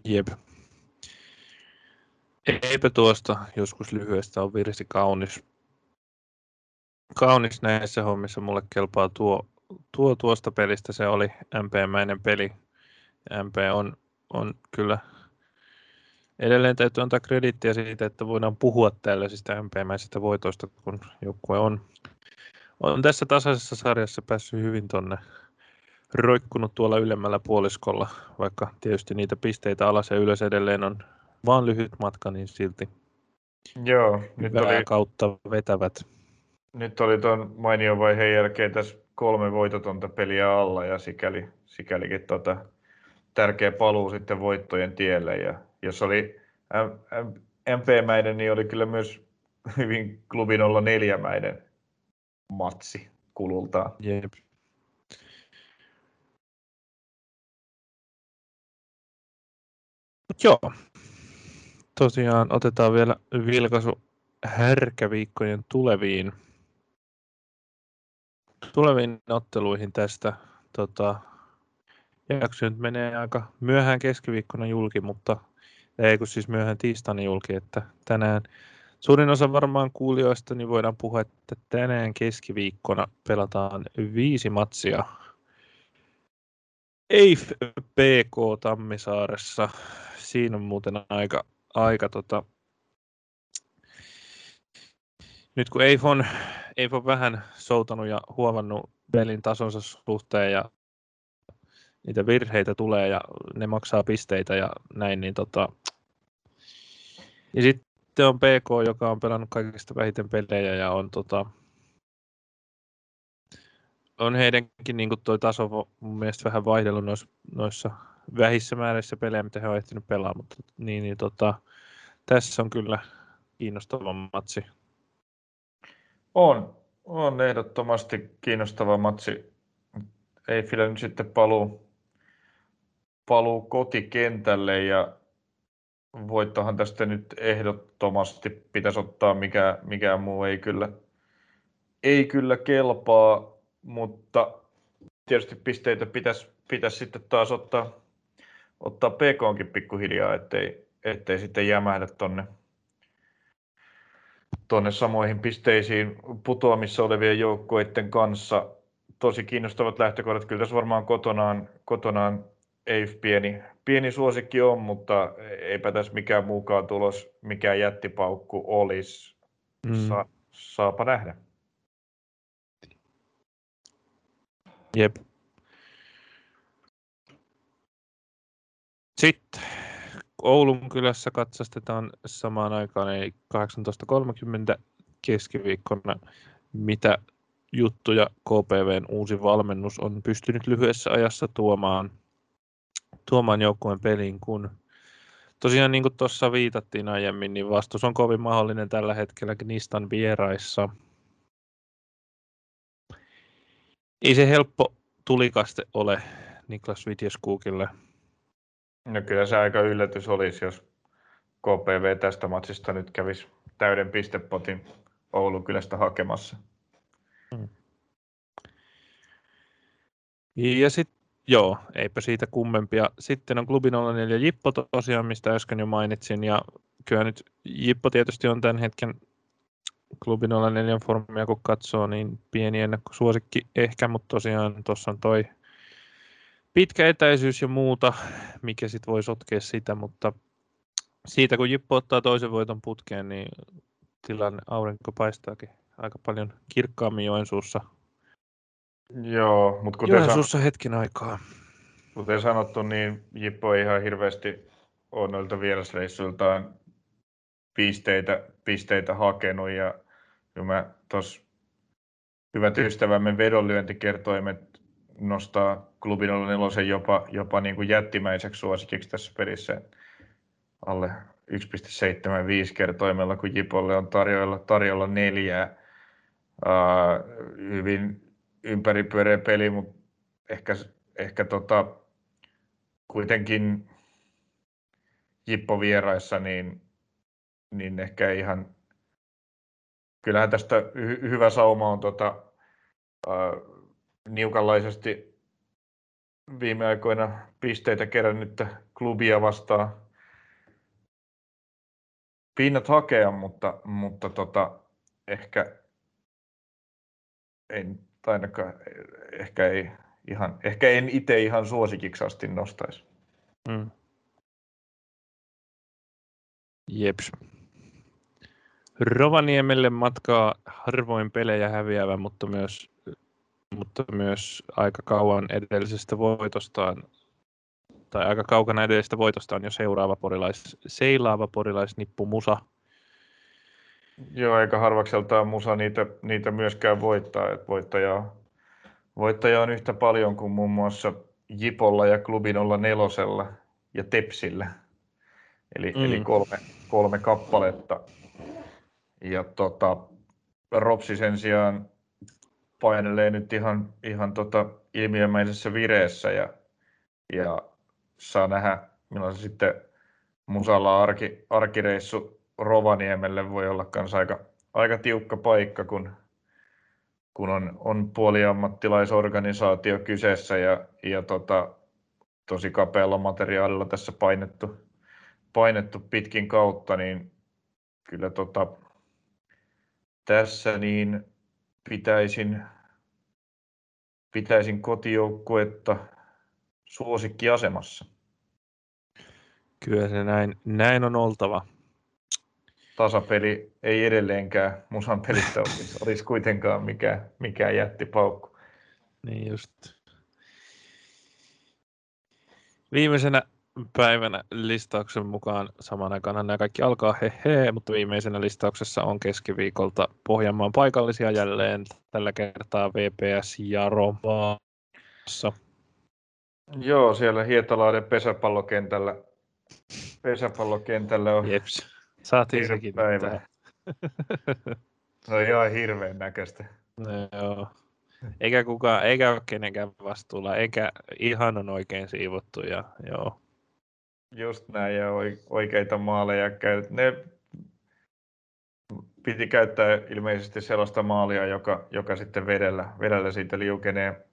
Speaker 1: Jep. Eipä tuosta joskus lyhyestä on virsi kaunis. Kaunis näissä hommissa mulle kelpaa tuo tuo tuosta pelistä se oli MP-mäinen peli. MP on, on kyllä edelleen täytyy antaa krediittiä siitä, että voidaan puhua tällaisista MP-mäisistä voitoista, kun joukkue on, on tässä tasaisessa sarjassa päässyt hyvin tonne roikkunut tuolla ylemmällä puoliskolla, vaikka tietysti niitä pisteitä alas ja ylös edelleen on vaan lyhyt matka, niin silti
Speaker 2: Joo, nyt oli,
Speaker 1: kautta vetävät.
Speaker 2: nyt oli tuon mainion vaiheen jälkeen tässä kolme voitotonta peliä alla ja sikäli, sikälikin tota, tärkeä paluu sitten voittojen tielle. Ja jos oli MP-mäinen, niin oli kyllä myös hyvin klubin olla neljämäinen matsi kulultaan.
Speaker 1: Jep. Joo. Tosiaan otetaan vielä vilkaisu härkäviikkojen tuleviin tuleviin otteluihin tästä. Tota, jakso nyt menee aika myöhään keskiviikkona julki, mutta ei kun siis myöhään tiistaina julki, että tänään suurin osa varmaan kuulijoista niin voidaan puhua, että tänään keskiviikkona pelataan viisi matsia EIF PK Tammisaaressa. Siinä on muuten aika, aika tota, nyt kun EIF on, EIF on vähän soutanut ja huovannut pelin tasonsa suhteen ja niitä virheitä tulee ja ne maksaa pisteitä ja näin, niin tota... Ja sitten on PK, joka on pelannut kaikista vähiten pelejä ja on tota... On heidänkin niin toi taso mun mielestä vähän vaihdellut noissa, noissa vähissä määrissä pelejä, mitä he ovat ehtinyt pelaamaan, mutta niin, niin tota, tässä on kyllä kiinnostava matsi.
Speaker 2: On, on ehdottomasti kiinnostava matsi. Ei nyt sitten paluu, paluu kotikentälle ja voittohan tästä nyt ehdottomasti pitäisi ottaa, mikä, mikään muu ei kyllä, ei kyllä kelpaa, mutta tietysti pisteitä pitäisi, pitäisi sitten taas ottaa, ottaa PKonkin pikkuhiljaa, ettei, ettei sitten jämähdä tonne, tuonne samoihin pisteisiin putoamissa olevien joukkueiden kanssa. Tosi kiinnostavat lähtökohdat. Kyllä tässä varmaan kotonaan, kotonaan ei pieni, pieni suosikki on, mutta eipä tässä mikään muukaan tulos, mikään jättipaukku olisi. Mm. Sa, saapa nähdä.
Speaker 1: Jep. Sitten Oulun kylässä katsastetaan samaan aikaan, eli 18.30 keskiviikkona, mitä juttuja KPVn uusi valmennus on pystynyt lyhyessä ajassa tuomaan, tuomaan joukkueen peliin, kun tosiaan niin kuin tuossa viitattiin aiemmin, niin vastus on kovin mahdollinen tällä hetkellä Gnistan vieraissa. Ei se helppo tulikaste ole Niklas Vitjeskuukille
Speaker 2: No kyllä se aika yllätys olisi, jos KPV tästä matsista nyt kävisi täyden pistepotin Oulun kylästä hakemassa. Hmm.
Speaker 1: Ja sitten, joo, eipä siitä kummempia. Sitten on klubi 04 Jippo tosiaan, mistä äsken jo mainitsin. Ja kyllä nyt Jippo tietysti on tämän hetken klubi 04 formia, kun katsoo, niin pieni ennakkosuosikki ehkä, mutta tosiaan tuossa on toi pitkä etäisyys ja muuta, mikä sitten voi sotkea sitä, mutta siitä kun Jippo ottaa toisen voiton putkeen, niin tilanne aurinko paistaakin aika paljon kirkkaammin Joensuussa.
Speaker 2: Joo, mutta kuten
Speaker 1: Joensuussa san... hetken aikaa.
Speaker 2: Kuten sanottu, niin Jippo ei ihan hirveästi ole noilta vierasreissuiltaan pisteitä, pisteitä hakenut ja mä tuossa hyvät ystävämme vedonlyöntikertoimet nostaa klubin 04 jopa, jopa niin kuin jättimäiseksi suosikiksi tässä pelissä alle 1,75 kertoimella, kun Jipolle on tarjolla, tarjolla neljää. Uh, hyvin ympäripyöreä peli, mutta ehkä, ehkä tota, kuitenkin Jippo vieraissa, niin, niin ehkä ihan, kyllähän tästä hy, hyvä sauma on tota, uh, niukanlaisesti viime aikoina pisteitä kerännyttä klubia vastaan. Pinnat hakea, mutta, mutta tota, ehkä en, ainakaan, ehkä, ei ihan, ehkä en itse ihan suosikiksi asti nostaisi. Mm.
Speaker 1: Jeps. Rovaniemelle matkaa harvoin pelejä häviävä, mutta myös, mutta myös aika kauan edellisestä voitostaan tai aika kaukana edellisestä voitostaan jo seuraava porilais, seilaava porilaisnippu Musa.
Speaker 2: Joo, eikä harvakseltaan Musa niitä, niitä myöskään voittaa. Että voittajaa, voittajaa on yhtä paljon kuin muun muassa Jipolla ja Klubin olla nelosella ja Tepsillä. Eli, mm. eli kolme, kolme kappaletta. Ja tota, Ropsi sen sijaan painelee nyt ihan, ihan tota ilmiömäisessä vireessä ja, ja saa nähdä, milloin se sitten Musalla arki, arkireissu Rovaniemelle voi olla myös aika, aika tiukka paikka, kun, kun on, on puoliammattilaisorganisaatio kyseessä ja, ja tota, tosi kapealla materiaalilla tässä painettu, painettu pitkin kautta, niin kyllä tota, tässä niin pitäisin, pitäisin kotijoukkuetta suosikkiasemassa.
Speaker 1: Kyllä se näin, näin on oltava.
Speaker 2: Tasapeli ei edelleenkään musan pelistä olisi, olisi kuitenkaan mikään, mikään jättipaukku.
Speaker 1: Niin just. Viimeisenä päivänä listauksen mukaan samaan aikaan nämä kaikki alkaa he he, mutta viimeisenä listauksessa on keskiviikolta Pohjanmaan paikallisia jälleen tällä kertaa VPS ja Romaassa.
Speaker 2: Joo, siellä Hietalaiden pesäpallokentällä, pesäpallokentällä on
Speaker 1: Jeps. Saatiin sekin
Speaker 2: on ihan hirveän näköistä.
Speaker 1: No, joo. Eikä kukaan, eikä ole kenenkään vastuulla, eikä ihan on oikein siivottu. Ja, joo.
Speaker 2: Just näin, ja oikeita maaleja käyt. Ne piti käyttää ilmeisesti sellaista maalia, joka, joka sitten vedellä, vedellä siitä liukenee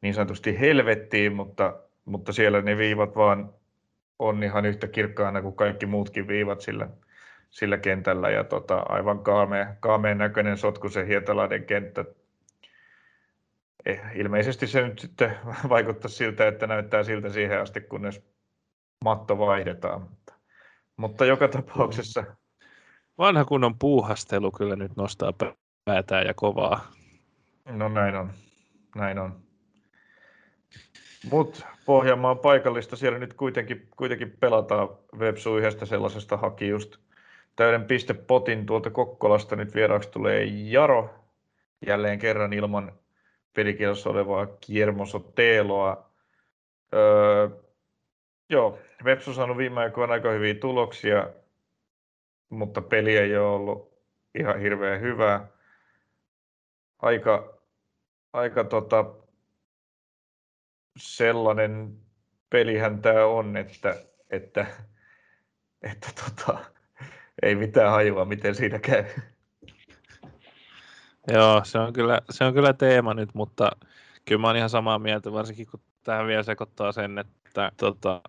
Speaker 2: niin sanotusti helvettiin, mutta, mutta siellä ne viivat vaan on ihan yhtä kirkkaana kuin kaikki muutkin viivat sillä, sillä kentällä. Ja tota, aivan kaameen, kaameen näköinen sotku se Hietalaiden kenttä. Eh, ilmeisesti se nyt sitten vaikuttaa siltä, että näyttää siltä siihen asti, kunnes matto vaihdetaan. Mutta, mutta joka tapauksessa...
Speaker 1: Vanha kunnon puuhastelu kyllä nyt nostaa päätään ja kovaa.
Speaker 2: No näin on. Näin on. Mutta Pohjanmaan paikallista siellä nyt kuitenkin, kuitenkin pelataan Websu yhdestä sellaisesta haki just täyden pistepotin tuolta Kokkolasta. Nyt vieraaksi tulee Jaro jälleen kerran ilman pelikielossa olevaa Kiermosoteeloa. Öö, joo, Websu on saanut viime aikoina aika hyviä tuloksia, mutta peli ei ole ollut ihan hirveän hyvää. Aika, aika tota, sellainen pelihän tämä on, että, että, että tota, ei mitään hajua, miten siinä käy.
Speaker 1: Joo, se on, kyllä, se on kyllä teema nyt, mutta kyllä mä oon ihan samaa mieltä, varsinkin kun tähän vielä sekoittaa sen, että tota,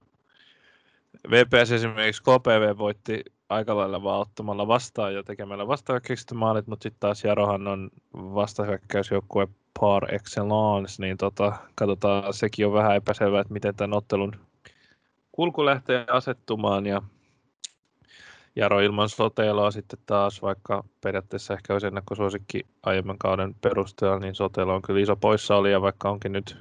Speaker 1: VPS esimerkiksi KPV voitti aika lailla vaan ottamalla vastaan ja tekemällä vastahyökkäykset maalit, mutta sitten taas Jarohan on vastahyökkäysjoukkue par excellence, niin tota, katsotaan, sekin on vähän epäselvää, että miten tämän ottelun kulku lähtee asettumaan ja Jaro ilman Soteloa sitten taas, vaikka periaatteessa ehkä olisi ennakkosuosikki aiemman kauden perusteella, niin Sotelo on kyllä iso poissaolija, vaikka onkin nyt,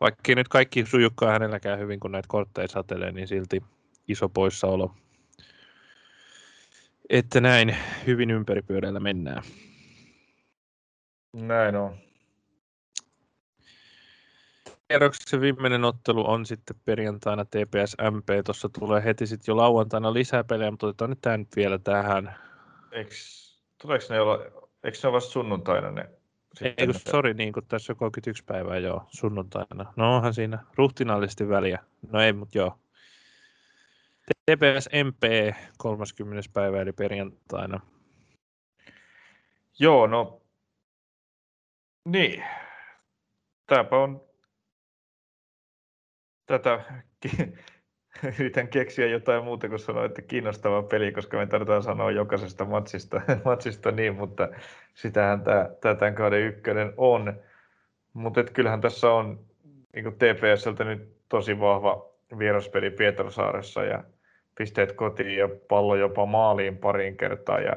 Speaker 1: vaikka nyt kaikki sujukkaa hänelläkään hyvin, kun näitä kortteja satelee, niin silti iso poissaolo. Että näin hyvin ympäripyörällä mennään.
Speaker 2: Näin on
Speaker 1: kierroksen viimeinen ottelu on sitten perjantaina TPS MP. Tuossa tulee heti sitten jo lauantaina lisää pelejä, mutta otetaan nyt tämä nyt vielä tähän.
Speaker 2: Tuleeko ne olla, eikö ne ole vasta sunnuntaina ne?
Speaker 1: Ei kun, sori, niin kuin tässä on 31 päivää joo, sunnuntaina. No onhan siinä ruhtinaallisesti väliä. No ei, mutta joo. TPS MP 30. päivä eli perjantaina.
Speaker 2: Joo, no niin. Tämäpä on tätä yritän keksiä jotain muuta kuin sanoa, että kiinnostava peli, koska me tarvitaan sanoa jokaisesta matsista, matsista niin, mutta sitähän tämä, tämä tämän kauden ykkönen on. Mutta kyllähän tässä on niin TPSltä nyt tosi vahva vieraspeli Pietarsaaressa ja pisteet kotiin ja pallo jopa maaliin pariin kertaa ja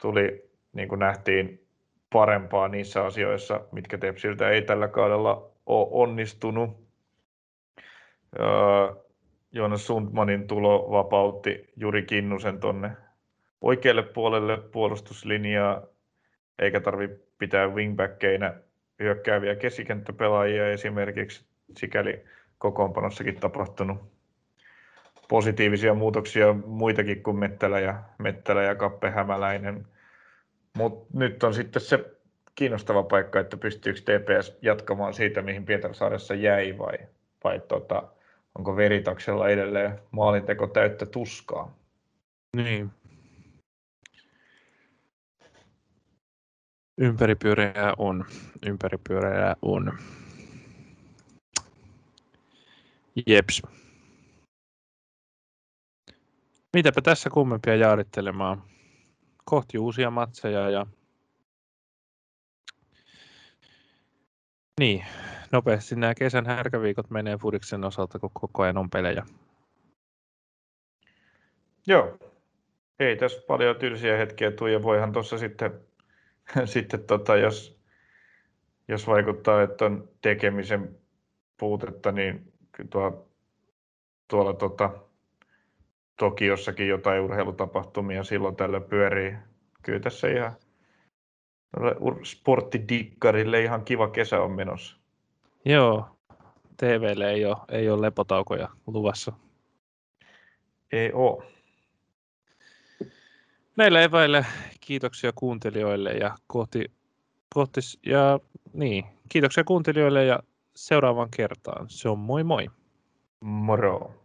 Speaker 2: tuli, niin kuin nähtiin, parempaa niissä asioissa, mitkä Tepsiltä ei tällä kaudella ole onnistunut. Joonas Sundmanin tulo vapautti Juri Kinnusen tonne oikealle puolelle puolustuslinjaa, eikä tarvi pitää wingbackkeina hyökkääviä keskikenttäpelaajia esimerkiksi, sikäli kokoonpanossakin tapahtunut positiivisia muutoksia muitakin kuin Mettälä ja, Mettälä ja Kappe Hämäläinen. Mutta nyt on sitten se kiinnostava paikka, että pystyykö TPS jatkamaan siitä, mihin Pietarsaaressa jäi vai, vai tota, onko Veritaksella edelleen maalinteko täyttä tuskaa?
Speaker 1: Niin. Ympäripyöreää on. Ympäripyöreää on. Jeps. Mitäpä tässä kummempia jaarittelemaan. Kohti uusia matseja ja niin, nopeasti nämä kesän härkäviikot menee Fudiksen osalta, kun koko ajan on pelejä.
Speaker 2: Joo, ei tässä paljon tylsiä hetkiä tule ja voihan tuossa sitten, sitten tota, jos, jos vaikuttaa, että on tekemisen puutetta, niin tuo, tuolla tota, Tokiossakin jotain urheilutapahtumia silloin tällä pyörii. Kyllä tässä ihan sporttidikkarille ihan kiva kesä on menossa.
Speaker 1: Joo, TVlle ei ole, ei ole lepotaukoja luvassa.
Speaker 2: Ei ole.
Speaker 1: Näillä eväillä kiitoksia kuuntelijoille ja kohti, kohti ja niin, kiitoksia kuuntelijoille ja seuraavaan kertaan. Se on moi moi.
Speaker 2: Moro.